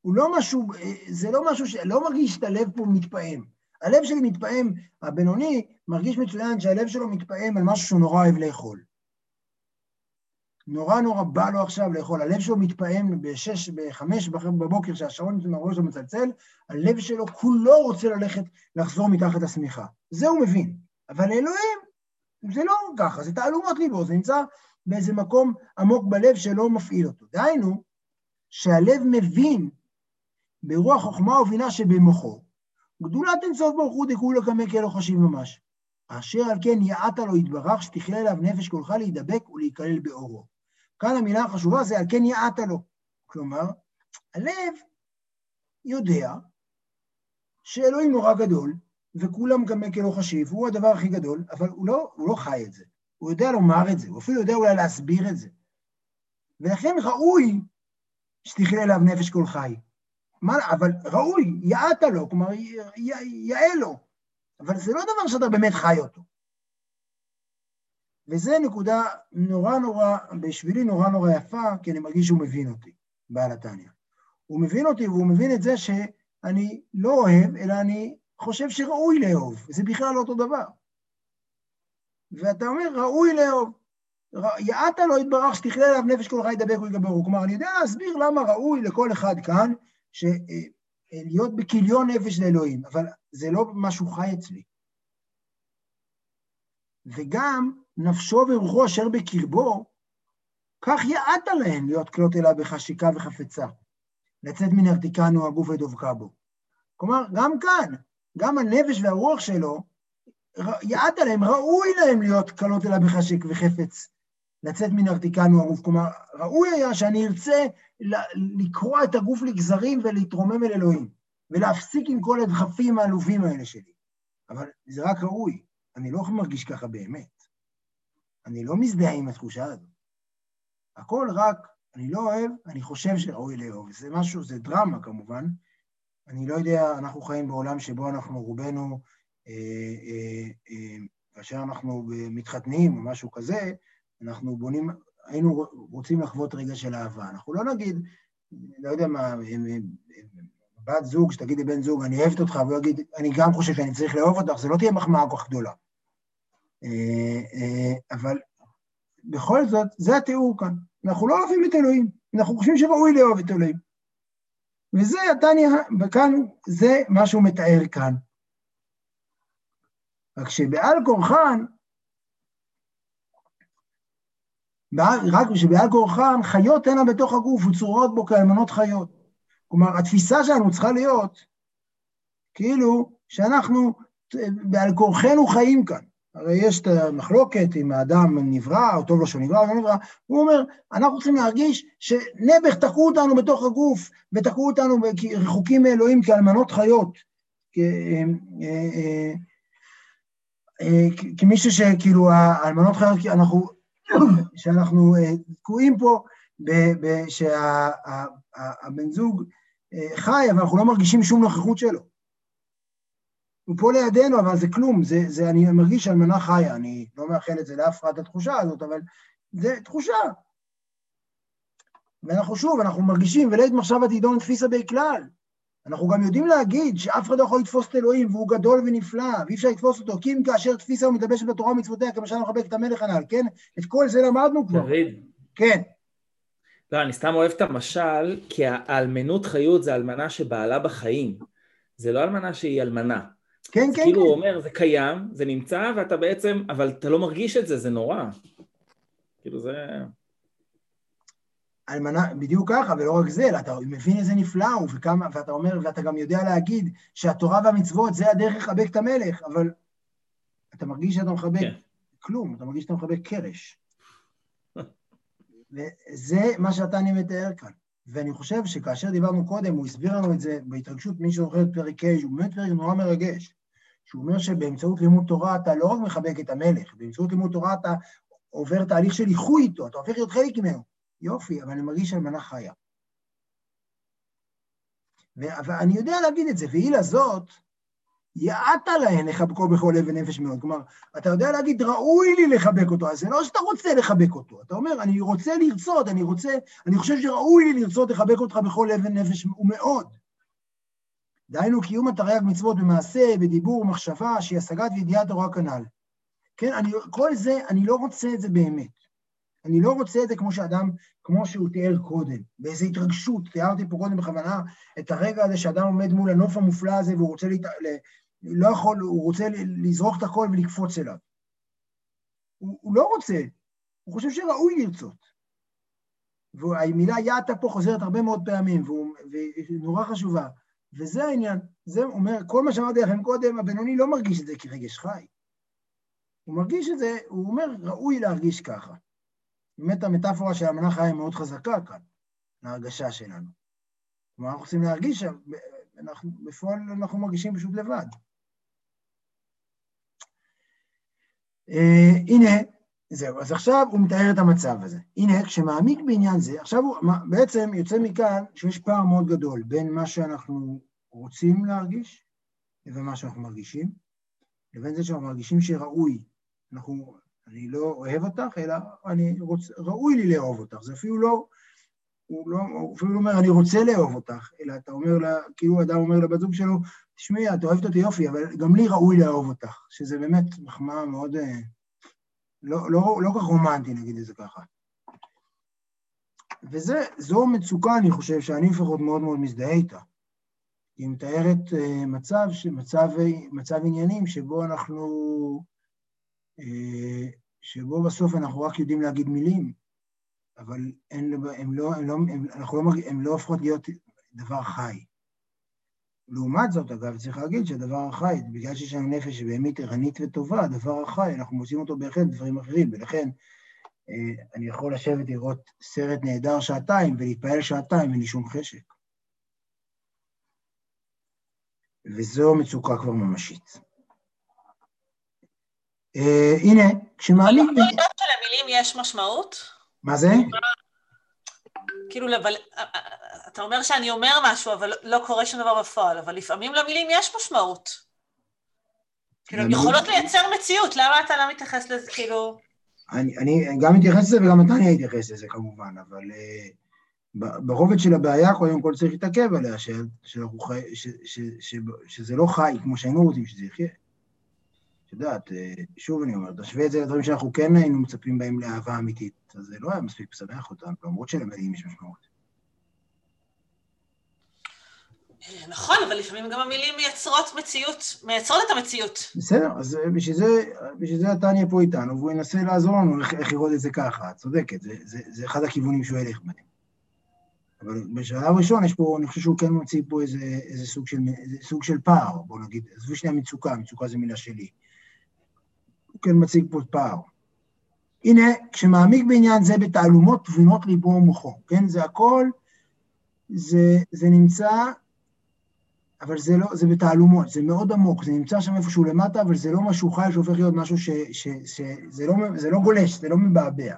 הוא לא משהו, זה לא משהו, ש... לא מרגיש את הלב פה מתפעם. הלב שלי מתפעם, הבינוני מרגיש מצוין שהלב שלו מתפעם על משהו שהוא נורא אוהב לאכול. נורא נורא בא לו עכשיו לאכול, הלב שלו מתפעם בשש, בחמש בבוקר, שהשעון מהראש שלו מצלצל, הלב שלו כולו רוצה ללכת, לחזור מתחת השמיכה. זה הוא מבין. אבל אלוהים, זה לא ככה, זה תעלומות ליבו, זה נמצא באיזה מקום עמוק בלב שלא מפעיל אותו. דהיינו, שהלב מבין ברוח חוכמה ובינה שבמוחו, גדולת אינסוף ברוך הוא דכולו קמא כאלו חשיב ממש. אשר על כן יעעת לו יתברך, שתכלה אליו נפש כולך להידבק ולהיכלל באורו. כאן המילה החשובה זה על כן יעעת לו. כלומר, הלב יודע שאלוהים נורא גדול, וכולם גם כלא חשיב, הוא הדבר הכי גדול, אבל הוא לא, הוא לא חי את זה. הוא יודע לומר את זה, הוא אפילו יודע אולי להסביר את זה. ולכן ראוי שתכלה אליו נפש כל חי. מה, אבל ראוי, יעעת לו, כלומר, יאה לו. אבל זה לא דבר שאתה באמת חי אותו. וזו נקודה נורא נורא, בשבילי נורא נורא יפה, כי אני מרגיש שהוא מבין אותי, בעל התניא. הוא מבין אותי והוא מבין את זה שאני לא אוהב, אלא אני חושב שראוי לאהוב, זה בכלל לא אותו דבר. ואתה אומר, ראוי לאהוב. יעעת לו יתברך שתכלה אליו נפש כל חי ידבק ויגברו. כלומר, אני יודע להסביר למה ראוי לכל אחד כאן ש... להיות בכיליון נפש לאלוהים, אבל זה לא משהו חי אצלי. וגם נפשו ורוחו אשר בקרבו, כך יעט עליהן להיות כלות אליו בחשיקה וחפצה, לצאת מן הרתיקנו הגוף ודבקה בו. כלומר, גם כאן, גם הנפש והרוח שלו, יעט עליהם, ראוי להם להיות כלות אליו בחשיק וחפץ, לצאת מן הרתיקנו הגוף. כלומר, ראוי היה שאני ארצה לקרוע את הגוף לגזרים ולהתרומם אל אלוהים, ולהפסיק עם כל הדחפים העלובים האלה שלי. אבל זה רק ראוי, אני לא מרגיש ככה באמת. אני לא מזדהה עם התחושה הזאת. הכל רק, אני לא אוהב, אני חושב שראוי לאהוב. זה משהו, זה דרמה כמובן. אני לא יודע, אנחנו חיים בעולם שבו אנחנו רובנו, כאשר אנחנו מתחתנים או משהו כזה, אנחנו בונים, היינו רוצים לחוות רגע של אהבה. אנחנו לא נגיד, לא יודע מה, בת זוג, שתגיד לבן זוג, אני אוהבת אותך, והוא יגיד, אני גם חושב שאני צריך לאהוב אותך, זה לא תהיה מחמאה כל כך גדולה. אה, אה, אבל בכל זאת, זה התיאור כאן. אנחנו לא אוהבים את אלוהים, אנחנו חושבים שראוי לאהוב את אלוהים. וזה התניא, וכאן, זה מה שהוא מתאר כאן. רק שבעל כורחן, רק שבעל כורחן חיות הנה בתוך הגוף וצורות בו כאלמנות חיות. כלומר, התפיסה שלנו צריכה להיות כאילו שאנחנו בעל כורחנו חיים כאן. הרי יש את המחלוקת אם האדם נברא, או טוב לו שהוא נברא או לא נברא, הוא אומר, אנחנו צריכים להרגיש שנעבך תקעו אותנו בתוך הגוף, ותקעו אותנו רחוקים מאלוהים כאלמנות חיות, כמישהו שכאילו האלמנות חיות, אנחנו, שאנחנו תקועים פה, שהבן זוג חי, אבל אנחנו לא מרגישים שום נוכחות שלו. הוא פה לידינו, אבל זה כלום, זה, זה, אני מרגיש אלמנה חיה, אני לא מאחל את זה לאף אחד, התחושה הזאת, אבל זה תחושה. ואנחנו שוב, אנחנו מרגישים, ולית מחשבה תידון תפיסה בי כלל. אנחנו גם יודעים להגיד שאף אחד לא יכול לתפוס את אלוהים, והוא גדול ונפלא, ואי אפשר לתפוס אותו, כי אם כאשר תפיסה הוא מתלבשת בתורה ומצוותיה, כמשל מחבק את המלך הנ"ל, כן? את כל זה למדנו כבר. דוד. כן. לא, אני סתם אוהב את המשל, כי האלמנות חיות זה אלמנה שבעלה בחיים. זה לא אלמנה שהיא אלמנה. כן, כן, כאילו כן. הוא אומר, זה קיים, זה נמצא, ואתה בעצם, אבל אתה לא מרגיש את זה, זה נורא. כאילו זה... אלמנה, בדיוק ככה, ולא רק זה, אלא אתה מבין איזה נפלא הוא, וכמה, ואתה אומר, ואתה גם יודע להגיד שהתורה והמצוות זה הדרך לחבק את המלך, אבל אתה מרגיש שאתה מחבק כן. כלום, אתה מרגיש שאתה מחבק קרש. וזה מה שאתה אני מתאר כאן. ואני חושב שכאשר דיברנו קודם, הוא הסביר לנו את זה בהתרגשות, מי שזוכר את פרק ה', שהוא באמת פרק נורא מרגש. שהוא אומר שבאמצעות לימוד תורה אתה לא רק מחבק את המלך, באמצעות לימוד תורה אתה עובר תהליך של איחוי איתו, אתה הופך להיות חלק ממנו. יופי, אבל אני מרגיש אלמנה חיה. ואני יודע להגיד את זה, והיא לזאת, יעעת להן לחבקו בכל לב ונפש מאוד. כלומר, אתה יודע להגיד, ראוי לי לחבק אותו, אז זה לא שאתה רוצה לחבק אותו. אתה אומר, אני רוצה לרצות, אני רוצה, אני חושב שראוי לי לרצות לחבק אותך בכל לב ונפש ומאוד. דהיינו, קיום התרי"ג מצוות במעשה, בדיבור, מחשבה, שהיא השגת וידיעת תורה כנ"ל. כן, אני, כל זה, אני לא רוצה את זה באמת. אני לא רוצה את זה כמו שאדם, כמו שהוא תיאר קודם, באיזו התרגשות, תיארתי פה קודם בכוונה את הרגע הזה שאדם עומד מול הנוף המופלא הזה והוא רוצה, להת... לא יכול, הוא רוצה לזרוק את הכל ולקפוץ אליו. הוא, הוא לא רוצה, הוא חושב שראוי לרצות. והמילה יעתה פה חוזרת הרבה מאוד פעמים, והיא נורא חשובה. וזה העניין, זה אומר, כל מה שאמרתי לכם קודם, הבינוני לא מרגיש את זה כרגש חי. הוא מרגיש את זה, הוא אומר, ראוי להרגיש ככה. באמת המטאפורה של המנה חיה היא מאוד חזקה כאן, להרגשה שלנו. כלומר, אנחנו רוצים להרגיש, אנחנו, בפועל אנחנו מרגישים פשוט לבד. Uh, הנה, זהו, אז עכשיו הוא מתאר את המצב הזה. הנה, כשמעמיק בעניין זה, עכשיו הוא בעצם יוצא מכאן שיש פער מאוד גדול בין מה שאנחנו רוצים להרגיש לבין מה שאנחנו מרגישים, לבין זה שאנחנו מרגישים שראוי, אנחנו, אני לא אוהב אותך, אלא אני רוצ, ראוי לי לאהוב אותך. זה אפילו לא, הוא לא, הוא אפילו לא אומר, אני רוצה לאהוב אותך, אלא אתה אומר לה, כאילו אדם אומר לבת זוג שלו, תשמעי, את אוהבת אותי יופי, אבל גם לי ראוי לאהוב אותך, שזה באמת מחמאה מאוד... לא, לא, לא כך רומנטי, נגיד את זה ככה. וזו מצוקה, אני חושב, שאני לפחות מאוד מאוד מזדהה איתה. היא מתארת uh, מצב, מצב, מצב עניינים שבו אנחנו, שבו בסוף אנחנו רק יודעים להגיד מילים, אבל לא, הם לא, הם לא, הם, אנחנו לא, הם לא הופכות להיות דבר חי. לעומת זאת, אגב, צריך להגיד שהדבר החי, בגלל שיש לנו נפש שבאמת ערנית וטובה, הדבר החי, אנחנו מוצאים אותו בהחלט בדברים אחרים, ולכן אה, אני יכול לשבת לראות סרט נהדר שעתיים ולהתפעל שעתיים, אין לי שום חשק. וזו מצוקה כבר ממשית. אה, הנה, כשמעלים... אבל לא יודעת שלמילים יש משמעות? מה זה? כאילו, אבל אתה אומר שאני אומר משהו, אבל לא קורה שום דבר בפועל, אבל לפעמים למילים יש משמעות. כאילו, הן יכולות לייצר מציאות, למה אתה לא מתייחס לזה, כאילו... אני, אני גם מתייחס לזה וגם אתה נהיה להתייחס לזה כמובן, אבל uh, ברובד של הבעיה קודם כל צריך להתעכב עליה, ש, חי, ש, ש, ש, שזה לא חי כמו שהיינו רוצים שזה יחיה. את יודעת, שוב אני אומר, תשווה את זה לדברים שאנחנו כן היינו מצפים בהם לאהבה אמיתית, אז זה לא היה מספיק משמח אותנו, למרות שלמילים יש משמעות. נכון, אבל לפעמים גם המילים מייצרות מציאות, מייצרות את המציאות. בסדר, אז בשביל זה, בשביל זה אתה נהיה פה איתנו, והוא ינסה לעזור לנו איך, איך לראות את זה ככה, את צודקת, זה, זה, זה אחד הכיוונים שהוא ילך בהם. אבל בשלב ראשון יש פה, אני חושב שהוא כן מוציא פה איזה, איזה סוג, של, איזה סוג של פער, בוא נגיד, עזבו שנייה מצוקה, מצוקה זו מילה שלי. כן מציג פה פער. הנה, כשמעמיק בעניין זה בתעלומות תבונות ליבו ומוחו, כן? זה הכל, זה, זה נמצא, אבל זה לא, זה בתעלומות, זה מאוד עמוק, זה נמצא שם איפשהו למטה, אבל זה לא משהו חי שהופך להיות משהו ש... ש, ש זה, לא, זה לא גולש, זה לא מבעבע.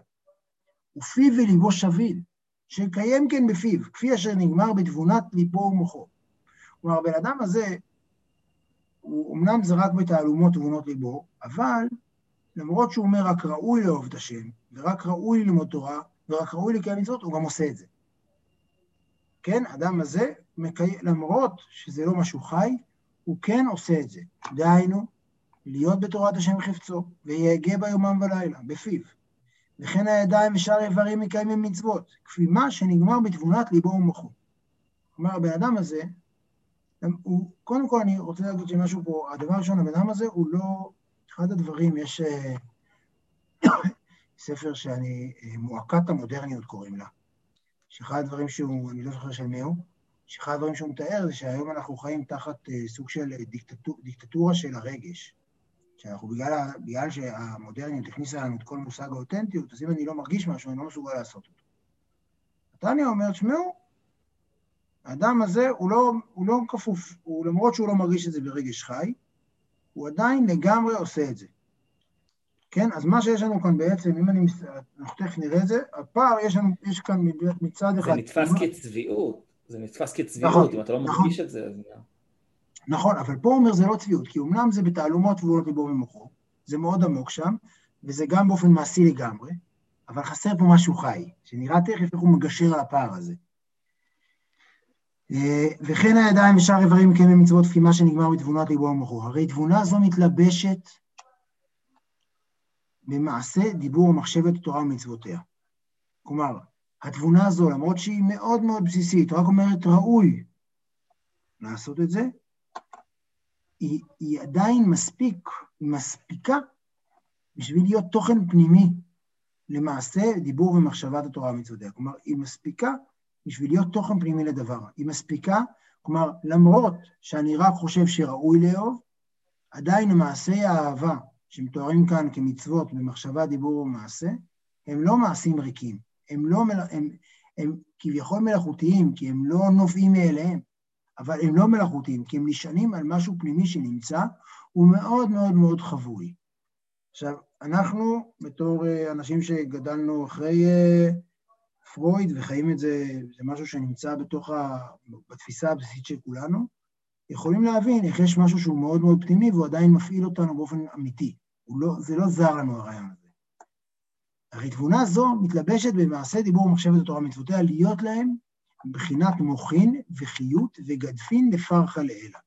ופיו וליבו שביל, שקיים כן בפיו, כפי אשר נגמר בתבונת ליבו ומוחו. כלומר, הבן אדם הזה, הוא אמנם זה רק בתעלומות תבונות ליבו, אבל למרות שהוא אומר רק ראוי לאהוב את השם, ורק ראוי ללמוד תורה, ורק ראוי לקיים מצוות, הוא גם עושה את זה. כן, אדם הזה, מקי... למרות שזה לא משהו חי, הוא כן עושה את זה. דהיינו, להיות בתורת השם חפצו, ויהגה בה יומם ולילה, בפיו. וכן הידיים ושאר איברים מקיימים מצוות, כפי מה שנגמר בתבונת ליבו ומוחו. כלומר, הבן אדם הזה, הוא, קודם כל אני רוצה להגיד שמשהו פה, הדבר הראשון, הבן אדם הזה הוא לא, אחד הדברים, יש אה, ספר שאני, אה, מועקת המודרניות קוראים לה, שאחד הדברים שהוא, אני לא זוכר של מי הוא, שאחד הדברים שהוא מתאר זה שהיום אנחנו חיים תחת אה, סוג של דיקטטור, דיקטטורה של הרגש. שאנחנו, בגלל, בגלל שהמודרניות הכניסה לנו את כל מושג האותנטיות, אז אם אני לא מרגיש משהו, אני לא מסוגל לעשות אותו. נתניה אומר, תשמעו, האדם הזה הוא לא, הוא לא כפוף, הוא, למרות שהוא לא מרגיש את זה ברגש חי, הוא עדיין לגמרי עושה את זה. כן, אז מה שיש לנו כאן בעצם, אם אני, אנחנו תכף נראה את זה, הפער, יש לנו, יש כאן מצד אחד... זה נתפס כצביעות, זה נתפס כצביעות, נכון, אם אתה לא נכון, מרגיש את זה, אז... נכון, אבל פה הוא אומר זה לא צביעות, כי אמנם זה בתעלומות וגבולות ליבו ומוחו, זה מאוד עמוק שם, וזה גם באופן מעשי לגמרי, אבל חסר פה משהו חי, שנראה תכף איך הוא מגשר על הפער הזה. אה, וכן הידיים ושאר איברים מקיימים מצוות כפי מה שנגמר בתבונת ליבו ומוחו. הרי תבונה זו מתלבשת במעשה, דיבור ומחשבת תורה ומצוותיה. כלומר, התבונה הזו, למרות שהיא מאוד מאוד בסיסית, רק אומרת ראוי לעשות את זה, היא, היא עדיין מספיק, היא מספיקה בשביל להיות תוכן פנימי למעשה, דיבור ומחשבת התורה ומצוותיה. כלומר, היא מספיקה בשביל להיות תוכן פנימי לדבר. היא מספיקה, כלומר, למרות שאני רק חושב שראוי לאהוב, עדיין מעשי האהבה שמתוארים כאן כמצוות במחשבה, דיבור ומעשה, הם לא מעשים ריקים, הם, לא, הם, הם, הם כביכול מלאכותיים, כי הם לא נובעים מאליהם, אבל הם לא מלאכותיים, כי הם נשענים על משהו פנימי שנמצא, הוא מאוד מאוד מאוד חבוי. עכשיו, אנחנו, בתור אה, אנשים שגדלנו אחרי אה, פרויד וחיים את זה, זה משהו שנמצא בתוך ה... בתפיסה הבסיסית של כולנו, יכולים להבין איך יש משהו שהוא מאוד מאוד פנימי והוא עדיין מפעיל אותנו באופן אמיתי. לא, זה לא זר לנו הרעיון הזה. הרי תבונה זו מתלבשת במעשה דיבור ומחשבת התורה מצוותיה להיות להם מבחינת מוחין וחיות וגדפין לפרחה לאלה.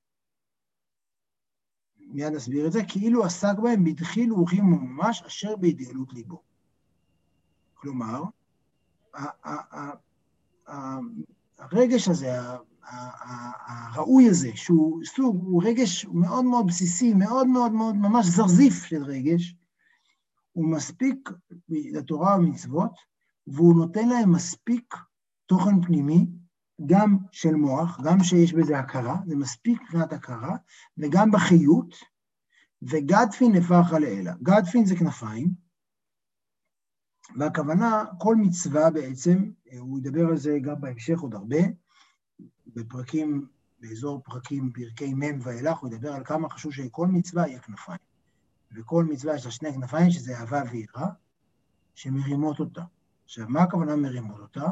מיד נסביר את זה, כאילו עסק בהם בדחיל ורוחים וממש אשר בהתגלות ליבו. כלומר, הרגש הזה, הראוי הזה, שהוא סוג, הוא רגש מאוד מאוד בסיסי, מאוד מאוד מאוד ממש זרזיף של רגש, הוא מספיק לתורה ומצוות, והוא נותן להם מספיק תוכן פנימי, גם של מוח, גם שיש בזה הכרה, זה מספיק מבחינת הכרה, וגם בחיות, וגדפין נפחה לאלה. גדפין זה כנפיים, והכוונה, כל מצווה בעצם, הוא ידבר על זה גם בהמשך עוד הרבה, בפרקים, באזור פרקים פרקי מ' ואילך, הוא ידבר על כמה חשוב שכל מצווה יהיה כנפיים. וכל מצווה יש לה שני כנפיים, שזה אהבה ויראה, שמרימות אותה. עכשיו, מה הכוונה מרימות אותה?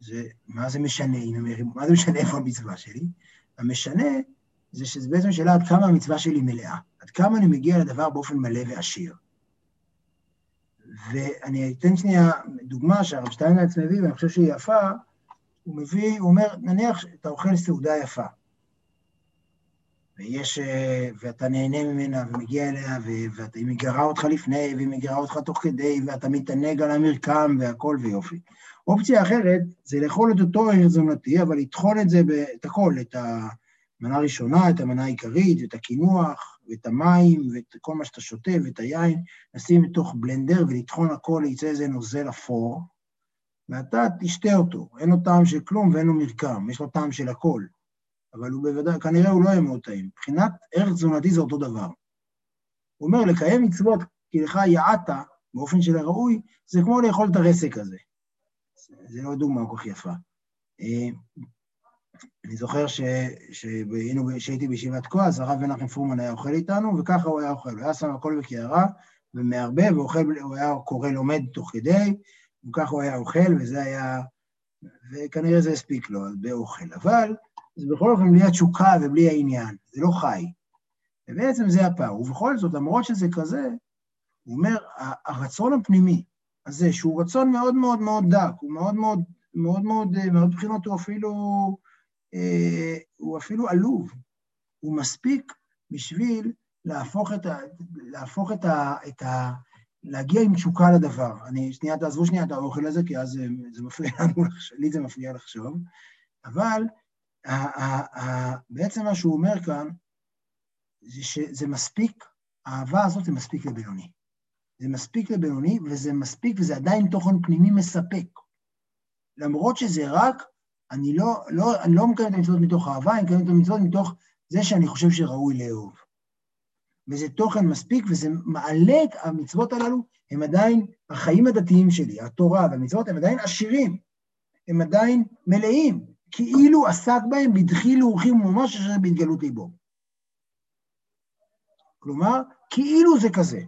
זה, מה זה משנה אם מרימות, מה זה משנה איפה המצווה שלי? המשנה זה שזה בעצם שאלה עד כמה המצווה שלי מלאה, עד כמה אני מגיע לדבר באופן מלא ועשיר. ואני אתן שנייה דוגמה שהרב שטיינלץ מביא, ואני חושב שהיא יפה, הוא מביא, הוא אומר, נניח שאתה אוכל סעודה יפה, ויש, ואתה נהנה ממנה ומגיע אליה, והיא מגרה אותך לפני, והיא מגרה אותך תוך כדי, ואתה מתענג על המרקם והכל ויופי. אופציה אחרת זה לאכול את אותו ערך תזונתי, אבל לטחון את זה, את הכל, את המנה הראשונה, את המנה העיקרית, את הקינוח, ואת המים, ואת כל מה שאתה שותה, ואת היין, נשים בתוך בלנדר ולטחון הכל, יצא איזה נוזל אפור, ואתה תשתה אותו. אין לו טעם של כלום ואין לו מרקם, יש לו טעם של הכל. אבל הוא בוודאי, כנראה הוא לא יהיה מאוד טעים. מבחינת ערך תזונתי זה אותו דבר. הוא אומר, לקיים מצוות כי לך יעדת באופן של הראוי, זה כמו לאכול את הרסק הזה. זה לא דוגמה כל כך יפה. אה, אני זוכר שהייתי בישיבת כה, אז הרב מנחם פורמן היה אוכל איתנו, וככה הוא היה אוכל. הוא היה שם הכל בקערה, ומערבב, והוא היה קורא לומד תוך כדי, וככה הוא היה אוכל, וזה היה... וכנראה זה הספיק לו, באוכל. אבל זה בכל אופן בלי התשוקה ובלי העניין, זה לא חי. ובעצם זה הפער. ובכל זאת, למרות שזה כזה, הוא אומר, הרצון הפנימי הזה, שהוא רצון מאוד מאוד מאוד דק, הוא מאוד מאוד, מאוד מאוד, מאוד בחינות הוא אפילו, אה, הוא אפילו עלוב, הוא מספיק בשביל להפוך את ה... להפוך את ה... את ה להגיע עם תשוקה לדבר. אני, שנייה, תעזבו שנייה את האוכל הזה, כי אז זה, זה מפריע לנו, לי זה מפריע לחשוב, אבל ה, ה, ה, בעצם מה שהוא אומר כאן, זה שזה מספיק, האהבה הזאת זה מספיק לבינוני. זה מספיק לבינוני, וזה מספיק, וזה עדיין תוכן פנימי מספק. למרות שזה רק, אני לא, לא, אני לא מקיים את המצוות מתוך אהבה, אני מקיים את המצוות מתוך זה שאני חושב שראוי לאהוב. וזה תוכן מספיק, וזה מעלה את המצוות הללו, הם עדיין, החיים הדתיים שלי, התורה והמצוות, הם עדיין עשירים, הם עדיין מלאים, כאילו עסק בהם בדחילו ורחימו ממש אשר בהתגלות ליבו. כלומר, כאילו זה כזה.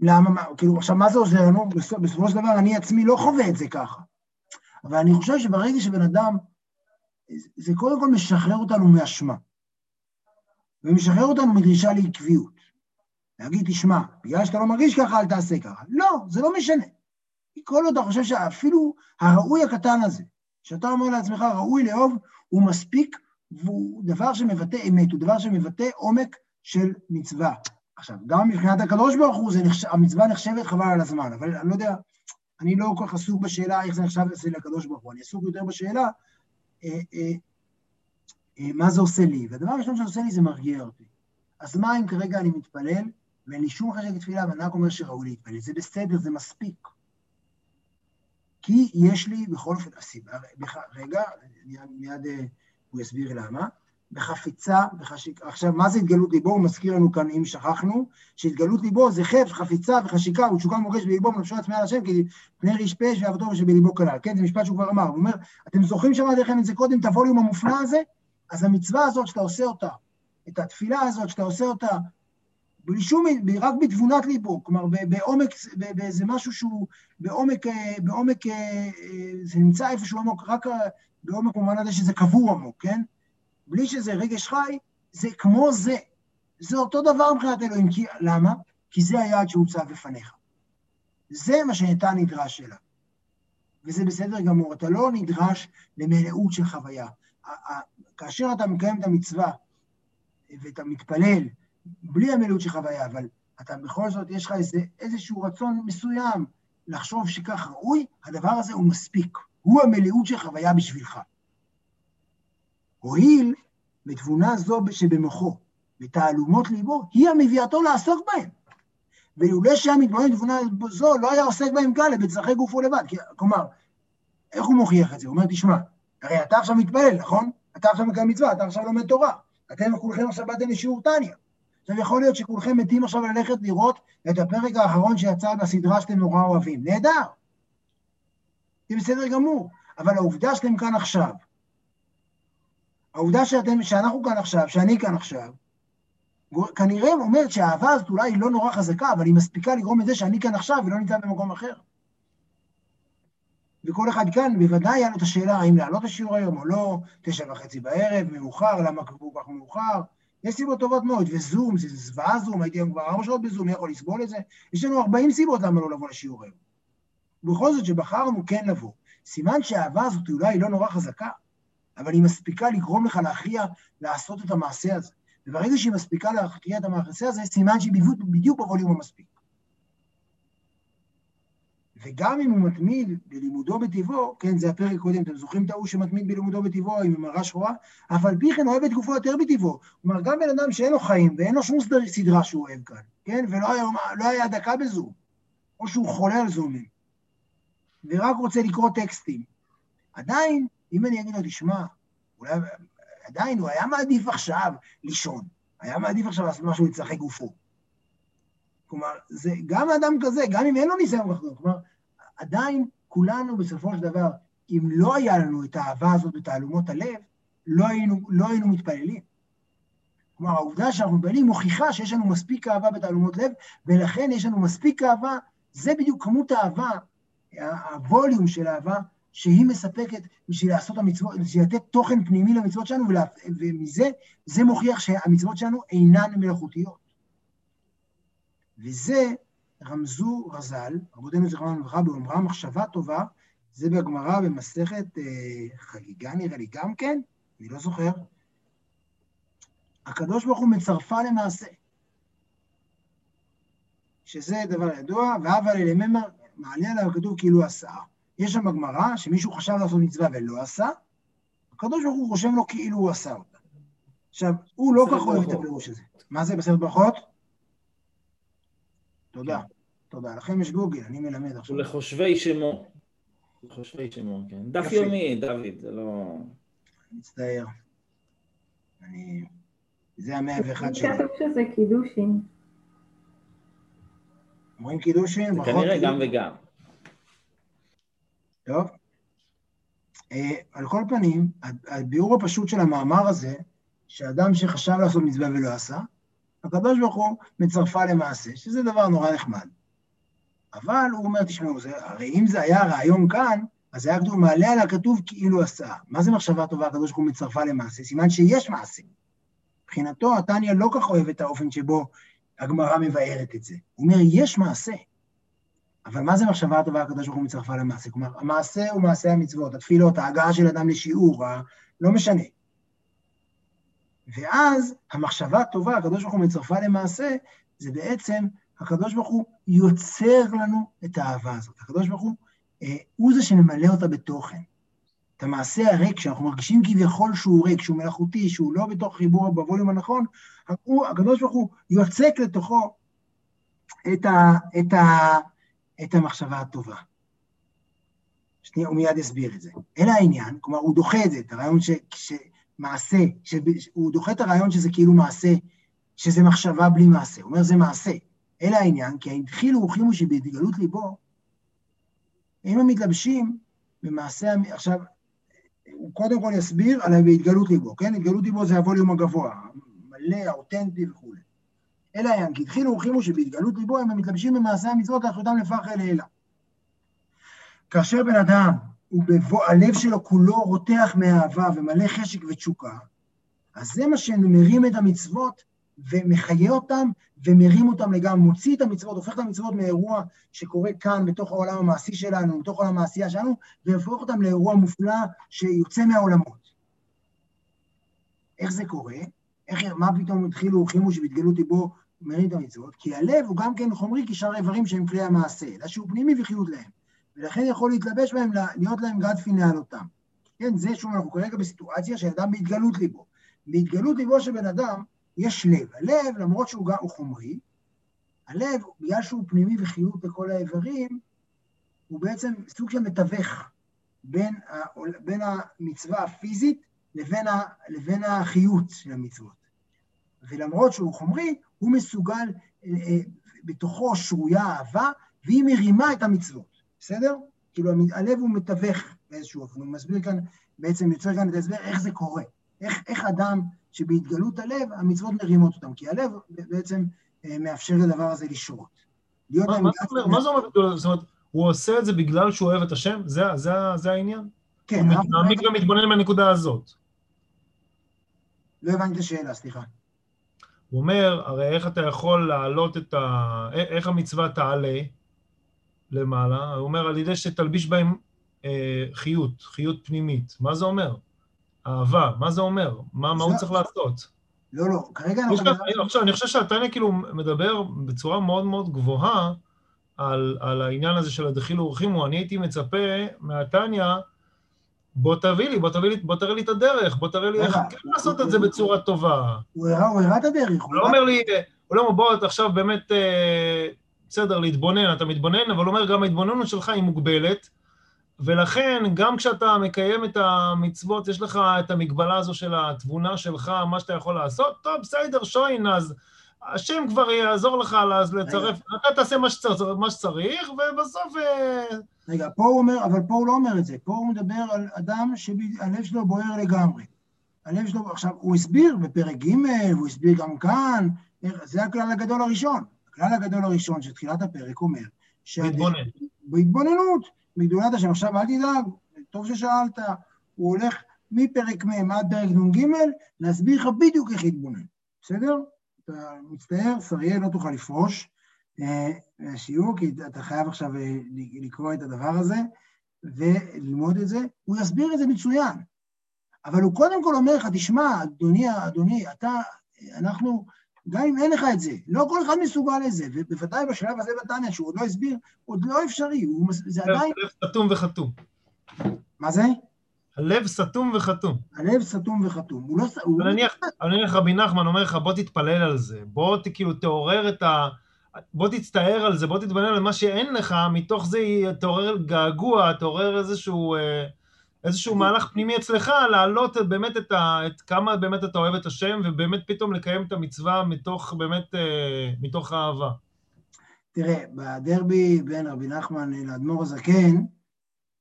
למה, מה, כאילו, עכשיו, מה זה עוזר לנו? בסופו של דבר, אני עצמי לא חווה את זה ככה. אבל אני חושב שברגע שבן אדם, זה קודם כל משחרר אותנו מאשמה. ומשחרר אותנו מדרישה לעקביות. להגיד, תשמע, בגלל שאתה לא מרגיש ככה, אל תעשה ככה. לא, זה לא משנה. כל עוד אתה חושב שאפילו הראוי הקטן הזה, שאתה אומר לעצמך, ראוי לאהוב, הוא מספיק, והוא דבר שמבטא אמת, הוא דבר שמבטא עומק של מצווה. עכשיו, גם מבחינת הקדוש ברוך הוא, נחש... המצווה נחשבת חבל על הזמן, אבל אני לא יודע, אני לא כל כך עסוק בשאלה איך זה נחשב אצל הקדוש ברוך הוא, אני עסוק יותר בשאלה אה, אה, אה, מה זה עושה לי. והדבר הראשון שעושה לי זה מרגיע אותי. אז מה אם כרגע אני מתפלל, ואין לי שום חשק לתפילה, ואני רק אומר שראוי להתפלל? זה בסדר, זה מספיק. כי יש לי בכל אופן הסיבה, רגע, מיד אה, הוא יסביר למה, בחפיצה, בחשיקה. עכשיו, מה זה התגלות ליבו? הוא מזכיר לנו כאן, אם שכחנו, שהתגלות ליבו זה חפץ, חפיצה וחשיקה, ותשוקה מורגשת בליבו ונפשו עצמי על השם, כי פני ריש פש ועבודו שבליבו כלל. כן, זה משפט שהוא כבר אמר. הוא אומר, אתם זוכרים שאמרתי לכם את זה קודם, את הווליום המופלא הזה? אז המצווה הזאת שאתה עושה אותה, את התפילה הזאת שאתה עושה אותה, בלי שום, רק בתבונת ליבו, כלומר בעומק, באיזה משהו שהוא בעומק, אה, בעומק, אה, אה, זה נמצא איפשהו עמוק, רק בעומק במובן הזה שזה קבור עמוק, כן? בלי שזה רגש חי, זה כמו זה. זה אותו דבר מבחינת אלוהים. כי, למה? כי זה היעד שהוצב בפניך. זה מה שאתה נדרש אליו. וזה בסדר גמור, אתה לא נדרש למלאות של חוויה. כאשר אתה מקיים את המצווה ואתה מתפלל בלי המלאות של חוויה, אבל אתה בכל זאת, יש לך איזה, איזשהו רצון מסוים לחשוב שכך ראוי, הדבר הזה הוא מספיק. הוא המלאות של חוויה בשבילך. הואיל בתבונה זו שבמוחו, בתעלומות ליבו, היא המביאתו לעסוק בהם. ואילולא שהיה מתבונן בתבונה זו, לא היה עוסק בהם כאלה, בצרכי גופו לבד. כלומר, איך הוא מוכיח את זה? הוא אומר, תשמע, הרי אתה עכשיו מתפלל, נכון? אתה עכשיו מקיים מצווה, אתה עכשיו לומד תורה. אתם כולכם עכשיו באתם לשיעור טניה. עכשיו, יכול להיות שכולכם מתים עכשיו ללכת לראות את הפרק האחרון שיצא בסדרה שאתם נורא אוהבים. נהדר. זה בסדר גמור. אבל העובדה שאתם כאן עכשיו, העובדה שאתם, שאנחנו כאן עכשיו, שאני כאן עכשיו, כנראה אומרת שהאהבה הזאת אולי היא לא נורא חזקה, אבל היא מספיקה לגרום לזה שאני כאן עכשיו ולא נמצא במקום אחר. וכל אחד כאן, בוודאי היה לו את השאלה האם לעלות לשיעור היום או לא, תשע וחצי בערב, מאוחר, למה קבעו כך מאוחר? יש סיבות טובות מאוד, וזום, זה זוועה זום, הייתי היום כבר ארבע שעות בזום, מי יכול לסבול את זה? יש לנו ארבעים סיבות למה לא לבוא לשיעור היום. ובכל זאת, שבחרנו כן לבוא, סימן שהאהבה הזאת אולי לא נורא חזקה, אבל היא מספיקה לגרום לך להכריע לעשות את המעשה הזה. וברגע שהיא מספיקה להכריע את המעשה הזה, סימן שהיא בדיוק בווליום המספיק. וגם אם הוא מתמיד בלימודו בטבעו, כן, זה הפרק קודם, אתם זוכרים את ההוא שמתמיד בלימודו בטבעו עם מראה שחורה? אף על פי כן אוהב את גופו יותר בטבעו. כלומר, גם בן אדם שאין לו חיים ואין לו שום סדרה שהוא אוהב כאן, כן, ולא היה, לא היה דקה בזום, או שהוא חולה על זומים, ורק רוצה לקרוא טקסטים, עדיין אם אני אגיד לו, תשמע, אולי עדיין הוא היה מעדיף עכשיו לישון, היה מעדיף עכשיו לעשות משהו לצרכי גופו. כלומר, זה גם אדם כזה, גם אם אין לו ניסיון לחזור, כלומר, עדיין כולנו בסופו של דבר, אם לא היה לנו את האהבה הזאת בתעלומות הלב, לא היינו, לא היינו מתפללים. כלומר, העובדה שאנחנו מתפללים מוכיחה שיש לנו מספיק אהבה בתעלומות לב, ולכן יש לנו מספיק אהבה, זה בדיוק כמות האהבה, הווליום של האהבה, שהיא מספקת בשביל לעשות המצוות, בשביל לתת תוכן פנימי למצוות שלנו, ומזה, זה מוכיח שהמצוות שלנו אינן מלאכותיות. וזה רמזו רז"ל, רבותינו זכרונם לברכה, באומרה מחשבה טובה, זה בגמרא במסכת אה, חגיגה נראה לי גם כן, אני לא זוכר. הקדוש ברוך הוא מצרפה למעשה, שזה דבר ידוע, ואבל אליממה מעלה עליו כתוב כאילו עשה. יש שם בגמרא שמישהו חשב לעשות מצווה ולא עשה, הקדוש ברוך הוא רושם לו כאילו הוא עשה אותה. עכשיו, הוא לא כך אוהב את הפירוש הזה. מה זה בסרט ברכות? תודה. תודה. לכם יש גוגל, אני מלמד עכשיו. לחושבי שמו. לחושבי שמו, כן. דף יומי, דוד, זה לא... מצטער. אני... זה המאה ואחד שלי. כתוב שזה קידושין. אומרים קידושין? זה כנראה גם וגם. טוב. אה, על כל פנים, הביאור הפשוט של המאמר הזה, שאדם שחשב לעשות מצווה ולא עשה, הקדוש ברוך הוא מצרפה למעשה, שזה דבר נורא נחמד. אבל הוא אומר, תשמעו, זה, הרי אם זה היה רעיון כאן, אז היה כתוב, מעלה על הכתוב כאילו עשה. מה זה מחשבה טובה, הקדוש ברוך הוא מצרפה למעשה? סימן שיש מעשה. מבחינתו, התניא לא כך אוהב את האופן שבו הגמרא מבארת את זה. הוא אומר, יש מעשה. אבל מה זה מחשבה טובה, הקדוש ברוך הוא מצרפה למעשה? כלומר, המעשה הוא מעשה המצוות, התפילות, ההגעה של אדם לשיעור, לא משנה. ואז המחשבה הטובה, הקדוש ברוך הוא מצרפה למעשה, זה בעצם, הקדוש ברוך הוא יוצר לנו את האהבה הזאת. הקדוש ברוך הוא, אה, הוא זה שממלא אותה בתוכן. את המעשה הריק, שאנחנו מרגישים כביכול שהוא ריק, שהוא מלאכותי, שהוא לא בתוך חיבור בווליום הנכון, הוא, הקדוש ברוך הוא יוצק לתוכו את, ה, את, ה, את המחשבה הטובה. שנייה, הוא מיד יסביר את זה. אלא העניין, כלומר, הוא דוחה את זה, את הרעיון ש, שמעשה, הוא דוחה את הרעיון שזה כאילו מעשה, שזה מחשבה בלי מעשה. הוא אומר, זה מעשה. אלא העניין, כי התחילו וכימו שבהתגלות ליבו, הם המתלבשים במעשה, עכשיו, הוא קודם כל יסביר על ההתגלות ליבו, כן? התגלות ליבו זה הווליום הגבוה, מלא, אותנטי וכו'. אלא כי התחילו וכימו שבהתגלות ליבו הם המתלבשים במעשה המצוות לאחרותם לפח אל אלה. כאשר בן אדם, ובבוא, הלב שלו כולו רותח מאהבה ומלא חשק ותשוקה, אז זה מה שמרים את המצוות ומחיה אותם ומרים אותם לגמרי, מוציא את המצוות, הופך את המצוות מאירוע שקורה כאן בתוך העולם המעשי שלנו, בתוך עולם העשייה שלנו, והופך אותם לאירוע מופלא שיוצא מהעולמות. איך זה קורה? איך, מה פתאום התחילו חימוש והתגלות ליבו מרים את המצוות? כי הלב הוא גם כן חומרי כשאר איברים שהם כלי המעשה, אלא שהוא פנימי וחיות להם, ולכן יכול להתלבש בהם, להיות להם גד פינאלותם. כן, זה שוב, אנחנו כרגע בסיטואציה של אדם בהתגלות ליבו. בהתגלות ליבו של בן אדם, יש לב. הלב, למרות שהוא גם הוא חומרי, הלב, בגלל שהוא פנימי וחיות לכל האיברים, הוא בעצם סוג של מתווך בין, ה, בין המצווה הפיזית לבין, ה, לבין החיות של המצוות. ולמרות שהוא חומרי, הוא מסוגל, אה, אה, בתוכו שרויה אהבה, והיא מרימה את המצוות, בסדר? כאילו הלב הוא מתווך באיזשהו אופן, הוא מסביר כאן, בעצם יוצר כאן את ההסבר איך זה קורה. איך, איך אדם שבהתגלות הלב, המצוות מרימות אותם, כי הלב בעצם אה, מאפשר לדבר הזה לשרות. מה, מה, אומר, מה זה אומר? זאת אומרת, הוא עושה את זה בגלל שהוא אוהב את השם? זה, זה, זה העניין? כן. הוא מעמיק ומתבונן מהנקודה הזאת. לא הבנתי את השאלה, סליחה. הוא אומר, הרי איך אתה יכול להעלות את ה... איך המצווה תעלה למעלה? הוא אומר, על ידי שתלביש בהם אה, חיות, חיות פנימית. מה זה אומר? אהבה, מה זה אומר? מה, מה הוא צריך לעשות? לא, לא, כרגע אנחנו... מדברים... עכשיו, אני חושב שהתניא כאילו מדבר בצורה מאוד מאוד גבוהה על, על העניין הזה של הדחילו ורחימו. אני הייתי מצפה מהתניא, בוא תביא לי, בוא תביא לי, בוא תראה לי את הדרך, בוא תראה לי איך כן לעשות את זה בצורה טובה. הוא הראה את הדרך. הוא לא אומר לי, הוא לא אומר, בוא, עכשיו באמת, אה, בסדר, להתבונן, אתה מתבונן, אבל הוא אומר, גם ההתבוננות שלך היא מוגבלת. ולכן, גם כשאתה מקיים את המצוות, יש לך את המגבלה הזו של התבונה שלך, מה שאתה יכול לעשות, טוב, בסדר, שוין, אז השם כבר יעזור לך לצרף, אתה תעשה מה שצריך, מה שצריך ובסוף... אה, רגע, פה הוא אומר, אבל פה הוא לא אומר את זה, פה הוא מדבר על אדם שהלב שלו בוער לגמרי. הלב שלו, עכשיו, הוא הסביר בפרק ג', הוא הסביר גם כאן, זה הכלל הגדול הראשון. הכלל הגדול הראשון של תחילת הפרק אומר, להתבונן. בהתבוננות, מגדולת השם. עכשיו, אל תדאג, טוב ששאלת, הוא הולך מפרק מ' עד פרק נ"ג, להסביר לך בדיוק איך להתבונן, בסדר? אתה מצטער, שריאל לא תוכל לפרוש מהשיעור, אה, כי אתה חייב עכשיו אה, לקרוא את הדבר הזה וללמוד את זה. הוא יסביר את זה מצוין. אבל הוא קודם כל אומר לך, תשמע, אדוני, אדוני, אתה, אנחנו, גם אם אין לך את זה, לא כל אחד מסוגל לזה, ובוודאי בשלב הזה בתניא, שהוא עוד לא הסביר, עוד לא אפשרי, הוא, זה עדיין... סתום וחתום. מה זה? הלב סתום וחתום. הלב סתום וחתום. הוא לא... אבל נניח, נניח רבי נחמן אומר לך, בוא תתפלל על זה, בוא כאילו תעורר את ה... בוא תצטער על זה, בוא תתבונן על מה שאין לך, מתוך זה תעורר געגוע, תעורר איזשהו... אה, איזשהו מהלך פנימי אצלך, להעלות באמת את, ה, את כמה באמת אתה אוהב את השם, ובאמת פתאום לקיים את המצווה מתוך באמת, אה, מתוך אהבה. תראה, בדרבי בין רבי נחמן לאדמו"ר הזקן,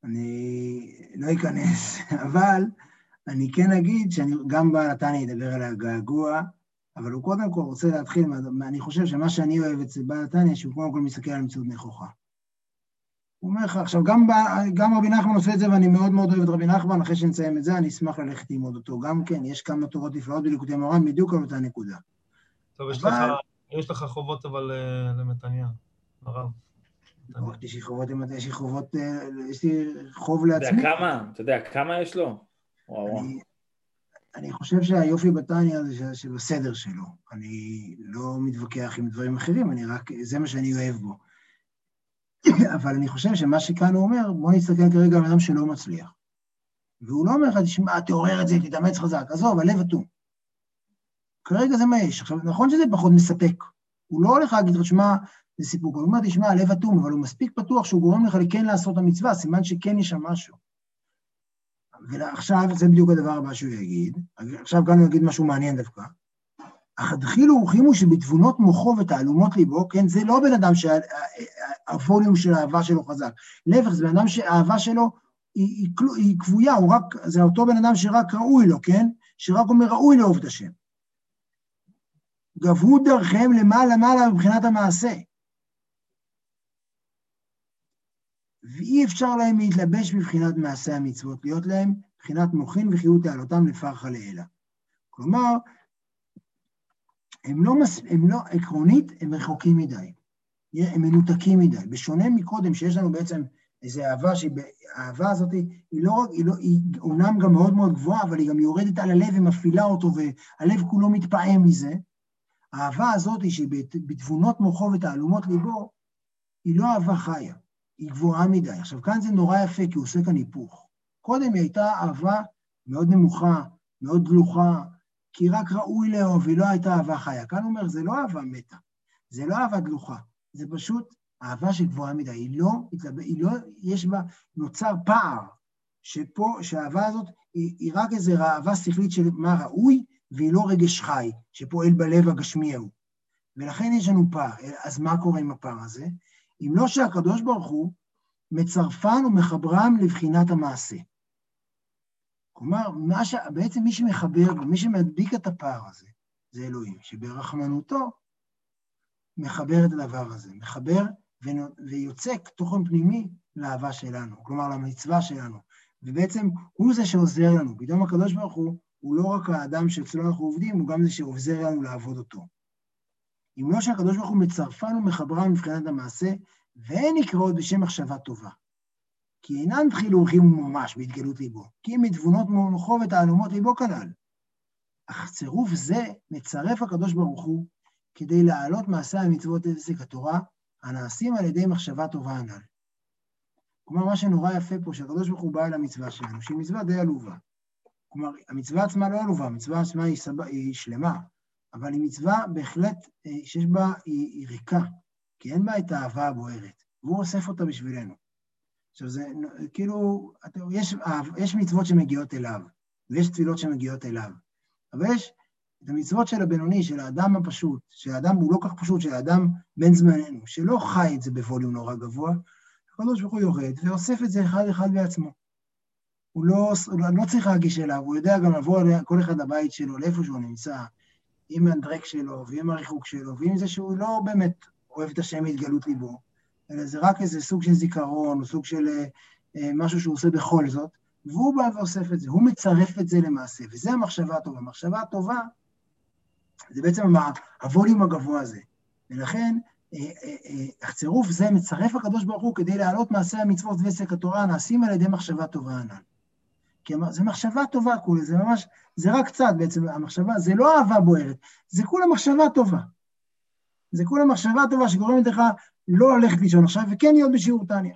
אני לא אכנס, אבל אני כן אגיד שאני גם בעל התניא ידבר על הגעגוע, אבל הוא קודם כל רוצה להתחיל, אני חושב שמה שאני אוהב אצל בעל התניא, שהוא קודם כל מסתכל על מציאות נכוחה. הוא אומר לך, עכשיו, גם, גם רבי נחמן עושה את זה, ואני מאוד מאוד אוהב את רבי נחמן, אחרי שנסיים את זה, אני אשמח ללכת ללמוד אותו. גם כן, יש כמה תורות נפלאות בליקוטי מורן, בדיוק על אותה נקודה. טוב, יש, אבל... לך, יש לך חובות אבל אה, למתניה, הרב. לי חובות, יש לי חובות, אה, יש לי חוב לעצמי. אתה יודע כמה? אתה יודע כמה יש לו? אני, אני חושב שהיופי בתניא זה שבסדר שלו. אני לא מתווכח עם דברים אחרים, אני רק, זה מה שאני אוהב בו. אבל אני חושב שמה שכאן הוא אומר, בוא נסתכל כרגע על אדם שלא מצליח. והוא לא אומר לך, תשמע, תעורר את זה, תתאמץ חזק, עזוב, הלב אטום. כרגע זה מה יש. עכשיו, נכון שזה פחות מספק. הוא לא הולך להגיד לך, תשמע, זה סיפוק. הוא אומר, תשמע, הלב אטום, אבל הוא מספיק פתוח שהוא גורם לך כן לעשות את המצווה, סימן שכן יש שם משהו. ועכשיו, זה בדיוק הדבר הבא שהוא יגיד. עכשיו כאן הוא יגיד משהו מעניין דווקא. אך הדחילו ורחימו שבתבונות מוחו ותעלומות ליבו, כן, זה לא בן אדם שהווליום של האהבה שלו חזק. להפך, זה בן אדם שהאהבה שלו היא, היא, היא כבויה, הוא רק, זה אותו בן אדם שרק ראוי לו, כן? שרק אומר ראוי לאהוב את השם. גברו דרכיהם למעלה מעלה מבחינת המעשה. ואי אפשר להם להתלבש בבחינת מעשה המצוות, להיות להם מבחינת מוחין וחיות העלותם לפרחה לעילה. כלומר, הם לא, מס... הם לא, עקרונית, הם רחוקים מדי. הם מנותקים מדי. בשונה מקודם, שיש לנו בעצם איזו אהבה, שהאהבה הזאת היא לא רק, היא, לא, היא אומנם גם מאוד מאוד גבוהה, אבל היא גם יורדת על הלב ומפעילה אותו, והלב כולו מתפעם מזה. האהבה הזאת, שבתבונות מוחו ותעלומות ליבו, היא לא אהבה חיה, היא גבוהה מדי. עכשיו, כאן זה נורא יפה, כי הוא עושה כאן היפוך. קודם היא הייתה אהבה מאוד נמוכה, מאוד דלוחה, כי רק ראוי לאהוב, היא לא הייתה אהבה חיה. כאן הוא אומר, זה לא אהבה מתה, זה לא אהבה דלוחה, זה פשוט אהבה שגבוהה מדי, היא לא, היא לא, יש בה, נוצר פער, שפה, שהאהבה הזאת היא, היא רק איזו אהבה שכלית של מה ראוי, והיא לא רגש חי, שפועל בלב הגשמי ההוא. ולכן יש לנו פער. אז מה קורה עם הפער הזה? אם לא שהקדוש ברוך הוא מצרפן ומחברם לבחינת המעשה. כלומר, ש... בעצם מי שמחבר ומי שמדביק את הפער הזה, זה אלוהים, שברחמנותו מחבר את הדבר הזה, מחבר ו... ויוצק תוכן פנימי לאהבה שלנו, כלומר למצווה שלנו, ובעצם הוא זה שעוזר לנו. פתאום הקדוש ברוך הוא, הוא לא רק האדם שאצלו אנחנו עובדים, הוא גם זה שעוזר לנו לעבוד אותו. אם לא שהקדוש ברוך הוא מצרפן ומחברם מבחינת המעשה, ואין נקראות בשם מחשבה טובה. כי אינן תחילו הולכים ממש בהתגלות ליבו, כי אם מתבונות מוחו ותעלומות ליבו כנ"ל. אך צירוף זה מצרף הקדוש ברוך הוא כדי להעלות מעשה המצוות עסק התורה, הנעשים על ידי מחשבה טובה הנ"ל. כלומר, מה שנורא יפה פה, שהקדוש ברוך הוא בא אל המצווה שלנו, שהיא מצווה די עלובה. כלומר, המצווה עצמה לא עלובה, המצווה עצמה היא, סב... היא שלמה, אבל היא מצווה בהחלט אה, שיש בה, היא, היא ריקה, כי אין בה את האהבה הבוערת, והוא אוסף אותה בשבילנו. עכשיו זה כאילו, יש, יש מצוות שמגיעות אליו, ויש תפילות שמגיעות אליו, אבל יש את המצוות של הבינוני, של האדם הפשוט, של האדם הוא לא כך פשוט, של האדם בן זמננו, שלא חי את זה בווליום נורא גבוה, הקדוש ברוך הוא יורד ואוסף את זה אחד אחד בעצמו. הוא לא, לא צריך להגיש אליו, הוא יודע גם לבוא כל אחד לבית שלו, לאיפה שהוא נמצא, עם הדרק שלו, ועם הריחוק שלו, ועם זה שהוא לא באמת אוהב את השם מהתגלות ליבו, אלא זה רק איזה סוג של זיכרון, או סוג של אה, אה משהו שהוא עושה בכל זאת, והוא בא ואוסף את זה, הוא מצרף את זה למעשה, וזה המחשבה הטובה. המחשבה הטובה זה בעצם הווליום הגבוה הזה. ולכן, אה, אה, הצירוף זה מצרף הקדוש ברוך הוא כדי להעלות מעשי המצוות ועסק התורה הנעשים על ידי מחשבה טובה ענן. כי זה מחשבה טובה כולה, זה ממש, זה רק קצת בעצם, המחשבה, זה לא אהבה בוערת, זה כולה מחשבה טובה. זה כולה מחשבה טובה שגורמת לך לא ללכת לישון עכשיו וכן להיות בשיעור טניה.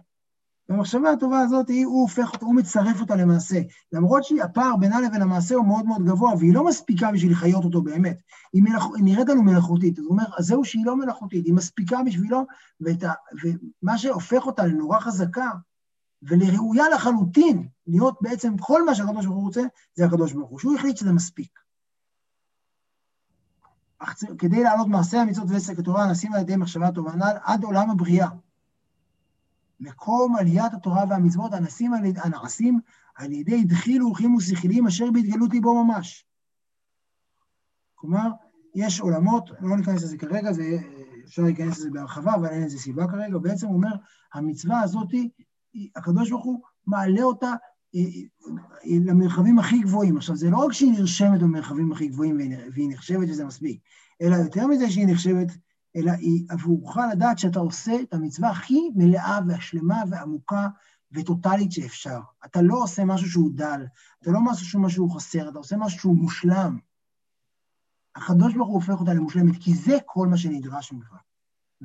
והמחשבה הטובה הזאת, היא, הוא הופך אותה, הוא מצרף אותה למעשה. למרות שהפער בינה לבין המעשה הוא מאוד מאוד גבוה, והיא לא מספיקה בשביל לחיות אותו באמת. היא, מלאכ... היא נראית לנו מלאכותית. הוא אומר, אז זהו שהיא לא מלאכותית, היא מספיקה בשבילו, ה... ומה שהופך אותה לנורא חזקה ולראויה לחלוטין, להיות בעצם כל מה שהקדוש ברוך הוא רוצה, זה הקדוש ברוך הוא, שהוא החליט שזה מספיק. אך כדי לעלות מעשה המצוות ועסק התורה, נשים על ידי מחשבה טובה הנ"ל עד עולם הבריאה. מקום עליית התורה והמצוות הנעשים על, הנעשים על ידי דחילו ורחימו שכליים אשר בהתגלות ליבו ממש. כלומר, יש עולמות, לא ניכנס לזה כרגע, זה, אפשר להיכנס לזה בהרחבה, אבל אין לזה סיבה כרגע, בעצם הוא אומר, המצווה הזאת, הקדוש ברוך הוא מעלה אותה אה, אה, למרחבים הכי גבוהים. עכשיו, זה לא רק שהיא נרשמת במרחבים הכי גבוהים והיא נחשבת שזה מספיק, אלא יותר מזה שהיא נחשבת אלא היא עבורך לדעת שאתה עושה את המצווה הכי מלאה והשלמה ועמוקה וטוטאלית שאפשר. אתה לא עושה משהו שהוא דל, אתה לא עושה משהו שהוא חסר, אתה עושה משהו שהוא מושלם. הקדוש ברוך הוא הופך אותה למושלמת, כי זה כל מה שנדרש ממך.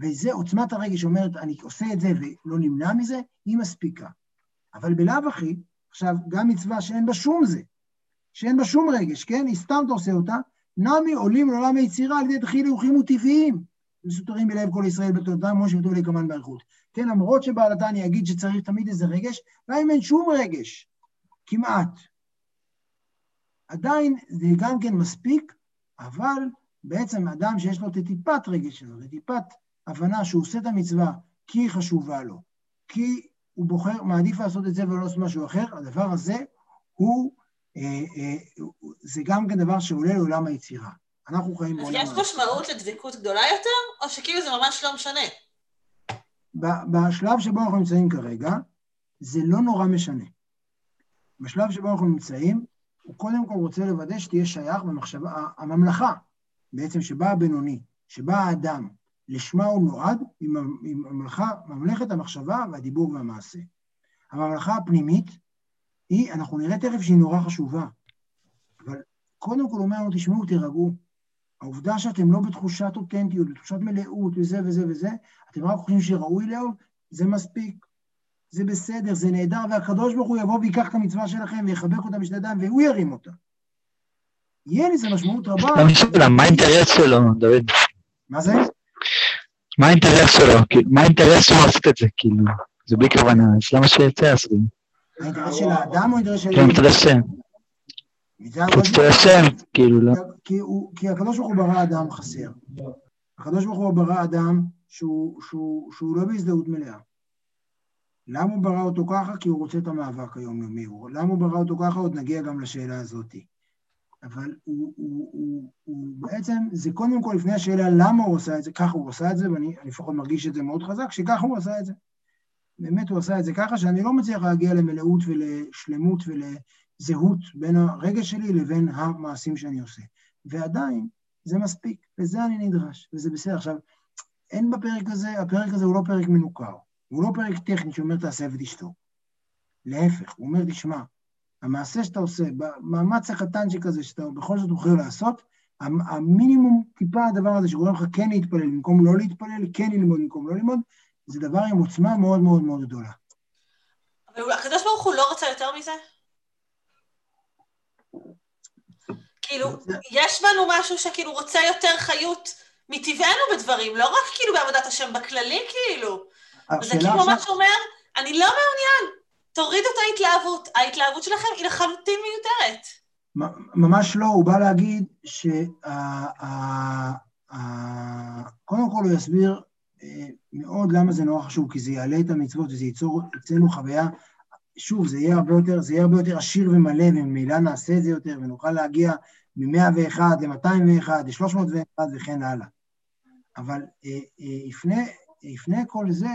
וזה עוצמת הרגש שאומרת, אני עושה את זה ולא נמנע מזה, היא מספיקה. אבל בלאו הכי, עכשיו, גם מצווה שאין בה שום זה, שאין בה שום רגש, כן? היא סתם אתה עושה אותה, נמי עולים לעולם היצירה על ידי דחילי וחימו טבעיים. מסותרים בלב כל ישראל בתולדם, כמו שכתוב לי כמובן באריכות. כן, למרות שבעלתה אני אגיד שצריך תמיד איזה רגש, גם אם אין שום רגש, כמעט. עדיין זה גם כן מספיק, אבל בעצם אדם שיש לו את טיפת רגש שלו, את טיפת הבנה שהוא עושה את המצווה כי היא חשובה לו, כי הוא בוחר, מעדיף לעשות את זה ולא לעשות משהו אחר, הדבר הזה הוא, אה, אה, זה גם כן דבר שעולה לעולם היצירה. אנחנו חיים בעולם... אז יש משמעות לדבקות גדולה יותר, או שכאילו זה ממש לא משנה? בשלב שבו אנחנו נמצאים כרגע, זה לא נורא משנה. בשלב שבו אנחנו נמצאים, הוא קודם כל רוצה לוודא שתהיה שייך במחשבה, הממלכה, בעצם שבה הבינוני, שבה האדם, לשמה הוא נועד, היא ממלכה, ממלכת המחשבה והדיבור והמעשה. הממלכה הפנימית, היא, אנחנו נראה תכף שהיא נורא חשובה, אבל קודם כל אומר לנו, תשמעו, תירגעו, העובדה שאתם לא בתחושת אותנטיות, בתחושת מלאות וזה וזה וזה, אתם רק חושבים שראוי לאהוב, זה מספיק. זה בסדר, זה נהדר, והקדוש ברוך הוא יבוא ויקח את המצווה שלכם ויחבק אותה בשתי ידיים והוא ירים אותה. יהיה לזה משמעות רבה. מה האינטרס שלו, דוד? מה זה? מה האינטרס שלו? מה האינטרס שלו לעשות את זה? כאילו, זה בלי כוונה, אז למה שיצא לעשות את זה? האינטרס של האדם או האינטרס של... כן, האינטרס של... חוץ השם, כאילו לא. כי הקדוש ברוך הוא ברא אדם חסר. הקדוש ברוך הוא ברא אדם שהוא, שהוא, שהוא לא בהזדהות מלאה. למה הוא ברא אותו ככה? כי הוא רוצה את המאבק היומיומי. למה הוא ברא אותו ככה? עוד נגיע גם לשאלה הזאת. אבל הוא, הוא, הוא, הוא בעצם, זה קודם כל לפני השאלה למה הוא עושה את זה, ככה הוא עושה את זה, ואני לפחות מרגיש את זה מאוד חזק, שככה הוא עשה את זה. באמת הוא עשה את זה ככה, שאני לא מצליח להגיע למלאות ולשלמות ול... זהות בין הרגש שלי לבין המעשים שאני עושה. ועדיין, זה מספיק, לזה אני נדרש, וזה בסדר. עכשיו, אין בפרק הזה, הפרק הזה הוא לא פרק מנוכר, הוא לא פרק טכני שאומר תעשה ותשתוק. להפך, הוא אומר, תשמע, המעשה שאתה עושה, במאמץ הקטן שכזה שאתה בכל זאת בוחר לעשות, המינימום טיפה הדבר הזה שגורם לך כן להתפלל במקום לא להתפלל, כן ללמוד במקום לא ללמוד, זה דבר עם עוצמה מאוד מאוד מאוד גדולה. אבל הקדוש ברוך הוא לא רצה יותר מזה? כאילו, יש בנו משהו שכאילו רוצה יותר חיות מטבענו בדברים, לא רק כאילו בעבודת השם, בכללי כאילו. וזה כאילו ממש אומר, אני לא מעוניין, תורידו את ההתלהבות. ההתלהבות שלכם היא לחלוטין מיותרת. ממש לא, הוא בא להגיד שקודם כל הוא יסביר אה, מאוד למה זה נורא חשוב, כי זה יעלה את המצוות וזה ייצור אצלנו חוויה, שוב, זה יהיה הרבה יותר, זה יהיה הרבה יותר עשיר ומלא, וממילא נעשה את זה יותר, ונוכל להגיע מ-101 ל-201 ל-301 וכן הלאה. אבל אה, אה, לפני, לפני כל זה,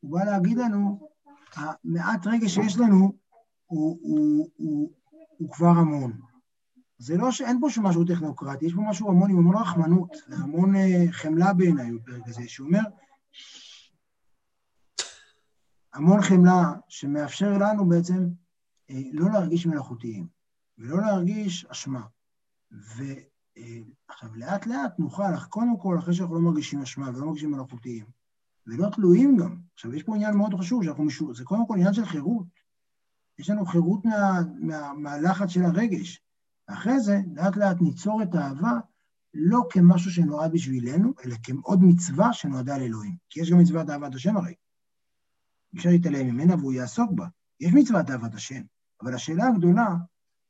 הוא בא להגיד לנו, המעט רגע שיש לנו הוא, הוא, הוא, הוא כבר המון. זה לא שאין פה שום משהו טכנוקרטי, יש פה משהו המון עם המון רחמנות, והמון אה, חמלה בעיניי בפרק הזה, שאומר, המון חמלה שמאפשר לנו בעצם אה, לא להרגיש מלאכותיים, ולא להרגיש אשמה. ועכשיו, אה, לאט לאט נוכל, קודם כל, אחרי שאנחנו לא מרגישים אשמה ולא מרגישים מלאכותיים, ולא תלויים גם. עכשיו, יש פה עניין מאוד חשוב, שאנחנו משו... זה קודם כל עניין של חירות. יש לנו חירות מה, מה, מהלחץ של הרגש. אחרי זה, לאט לאט ניצור את האהבה לא כמשהו שנועד בשבילנו, אלא כעוד מצווה שנועדה לאלוהים. כי יש גם מצוות אהבת השם הרי. אפשר להתעלם ממנה והוא יעסוק בה. יש מצוות אהבת השם, אבל השאלה הגדולה,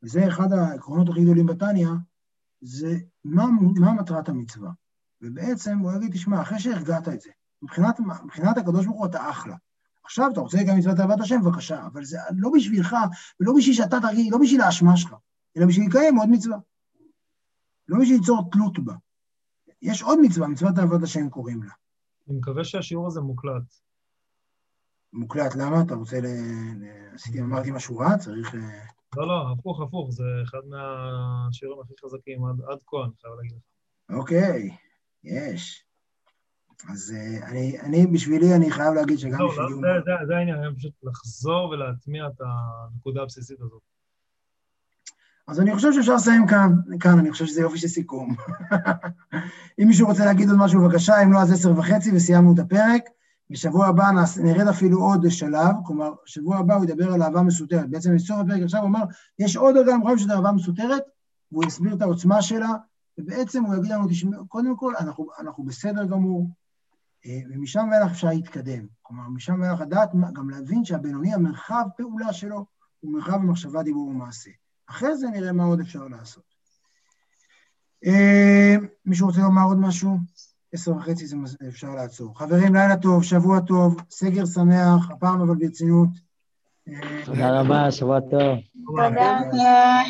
וזה אחד העקרונות הכי גדולים בתניא, זה מה, מה מטרת המצווה. ובעצם הוא יגיד, תשמע, אחרי שהרגעת את זה, מבחינת, מבחינת הקדוש ברוך הוא אתה אחלה. עכשיו אתה רוצה גם מצוות אהבת השם, בבקשה, אבל זה לא בשבילך, ולא בשביל שאתה תרגיש, לא בשביל האשמה שלך, אלא בשביל לקיים עוד מצווה. לא בשביל ליצור תלות בה. יש עוד מצווה, מצוות אהבת השם קוראים לה. אני מקווה שהשיעור הזה מוקלט. מוקלט, למה? אתה רוצה ל... עשיתי, אמרתי משהו רע? צריך... אה, לא, לא, הפוך, הפוך, זה אחד מהשיעורים הכי חזקים עד, עד כה, אני חייב להגיד לך. אוקיי, יש. אז uh, אני, אני, בשבילי, אני חייב להגיד שגם לא, בשבילי... לא, זה, זה, זה העניין, אני פשוט לחזור ולהטמיע את הנקודה הבסיסית הזאת. אז אני חושב שאפשר לסיים כאן, כאן, אני חושב שזה יופי של סיכום. אם מישהו רוצה להגיד עוד משהו, בבקשה, אם לא, אז עשר וחצי וסיימנו את הפרק. בשבוע הבא נרד אפילו עוד שלב, כלומר, בשבוע הבא הוא ידבר על אהבה מסותרת. בעצם בסוף הפרק עכשיו הוא אמר, יש עוד דרגה למחויב שזה אהבה מסותרת, והוא יסביר את העוצמה שלה, ובעצם הוא יגיד לנו, תשמעו, קודם כל, אנחנו, אנחנו בסדר גמור, אה, ומשם ואילך אפשר להתקדם. כלומר, משם ואילך לדעת, גם להבין שהבינוני, המרחב פעולה שלו הוא מרחב המחשבה, דיבור ומעשה. אחרי זה נראה מה עוד אפשר לעשות. אה, מישהו רוצה לומר עוד משהו? עשר וחצי זה אפשר לעצור. חברים, לילה טוב, שבוע טוב, סגר שמח, הפעם אבל ברצינות. תודה רבה, שבוע טוב. תודה.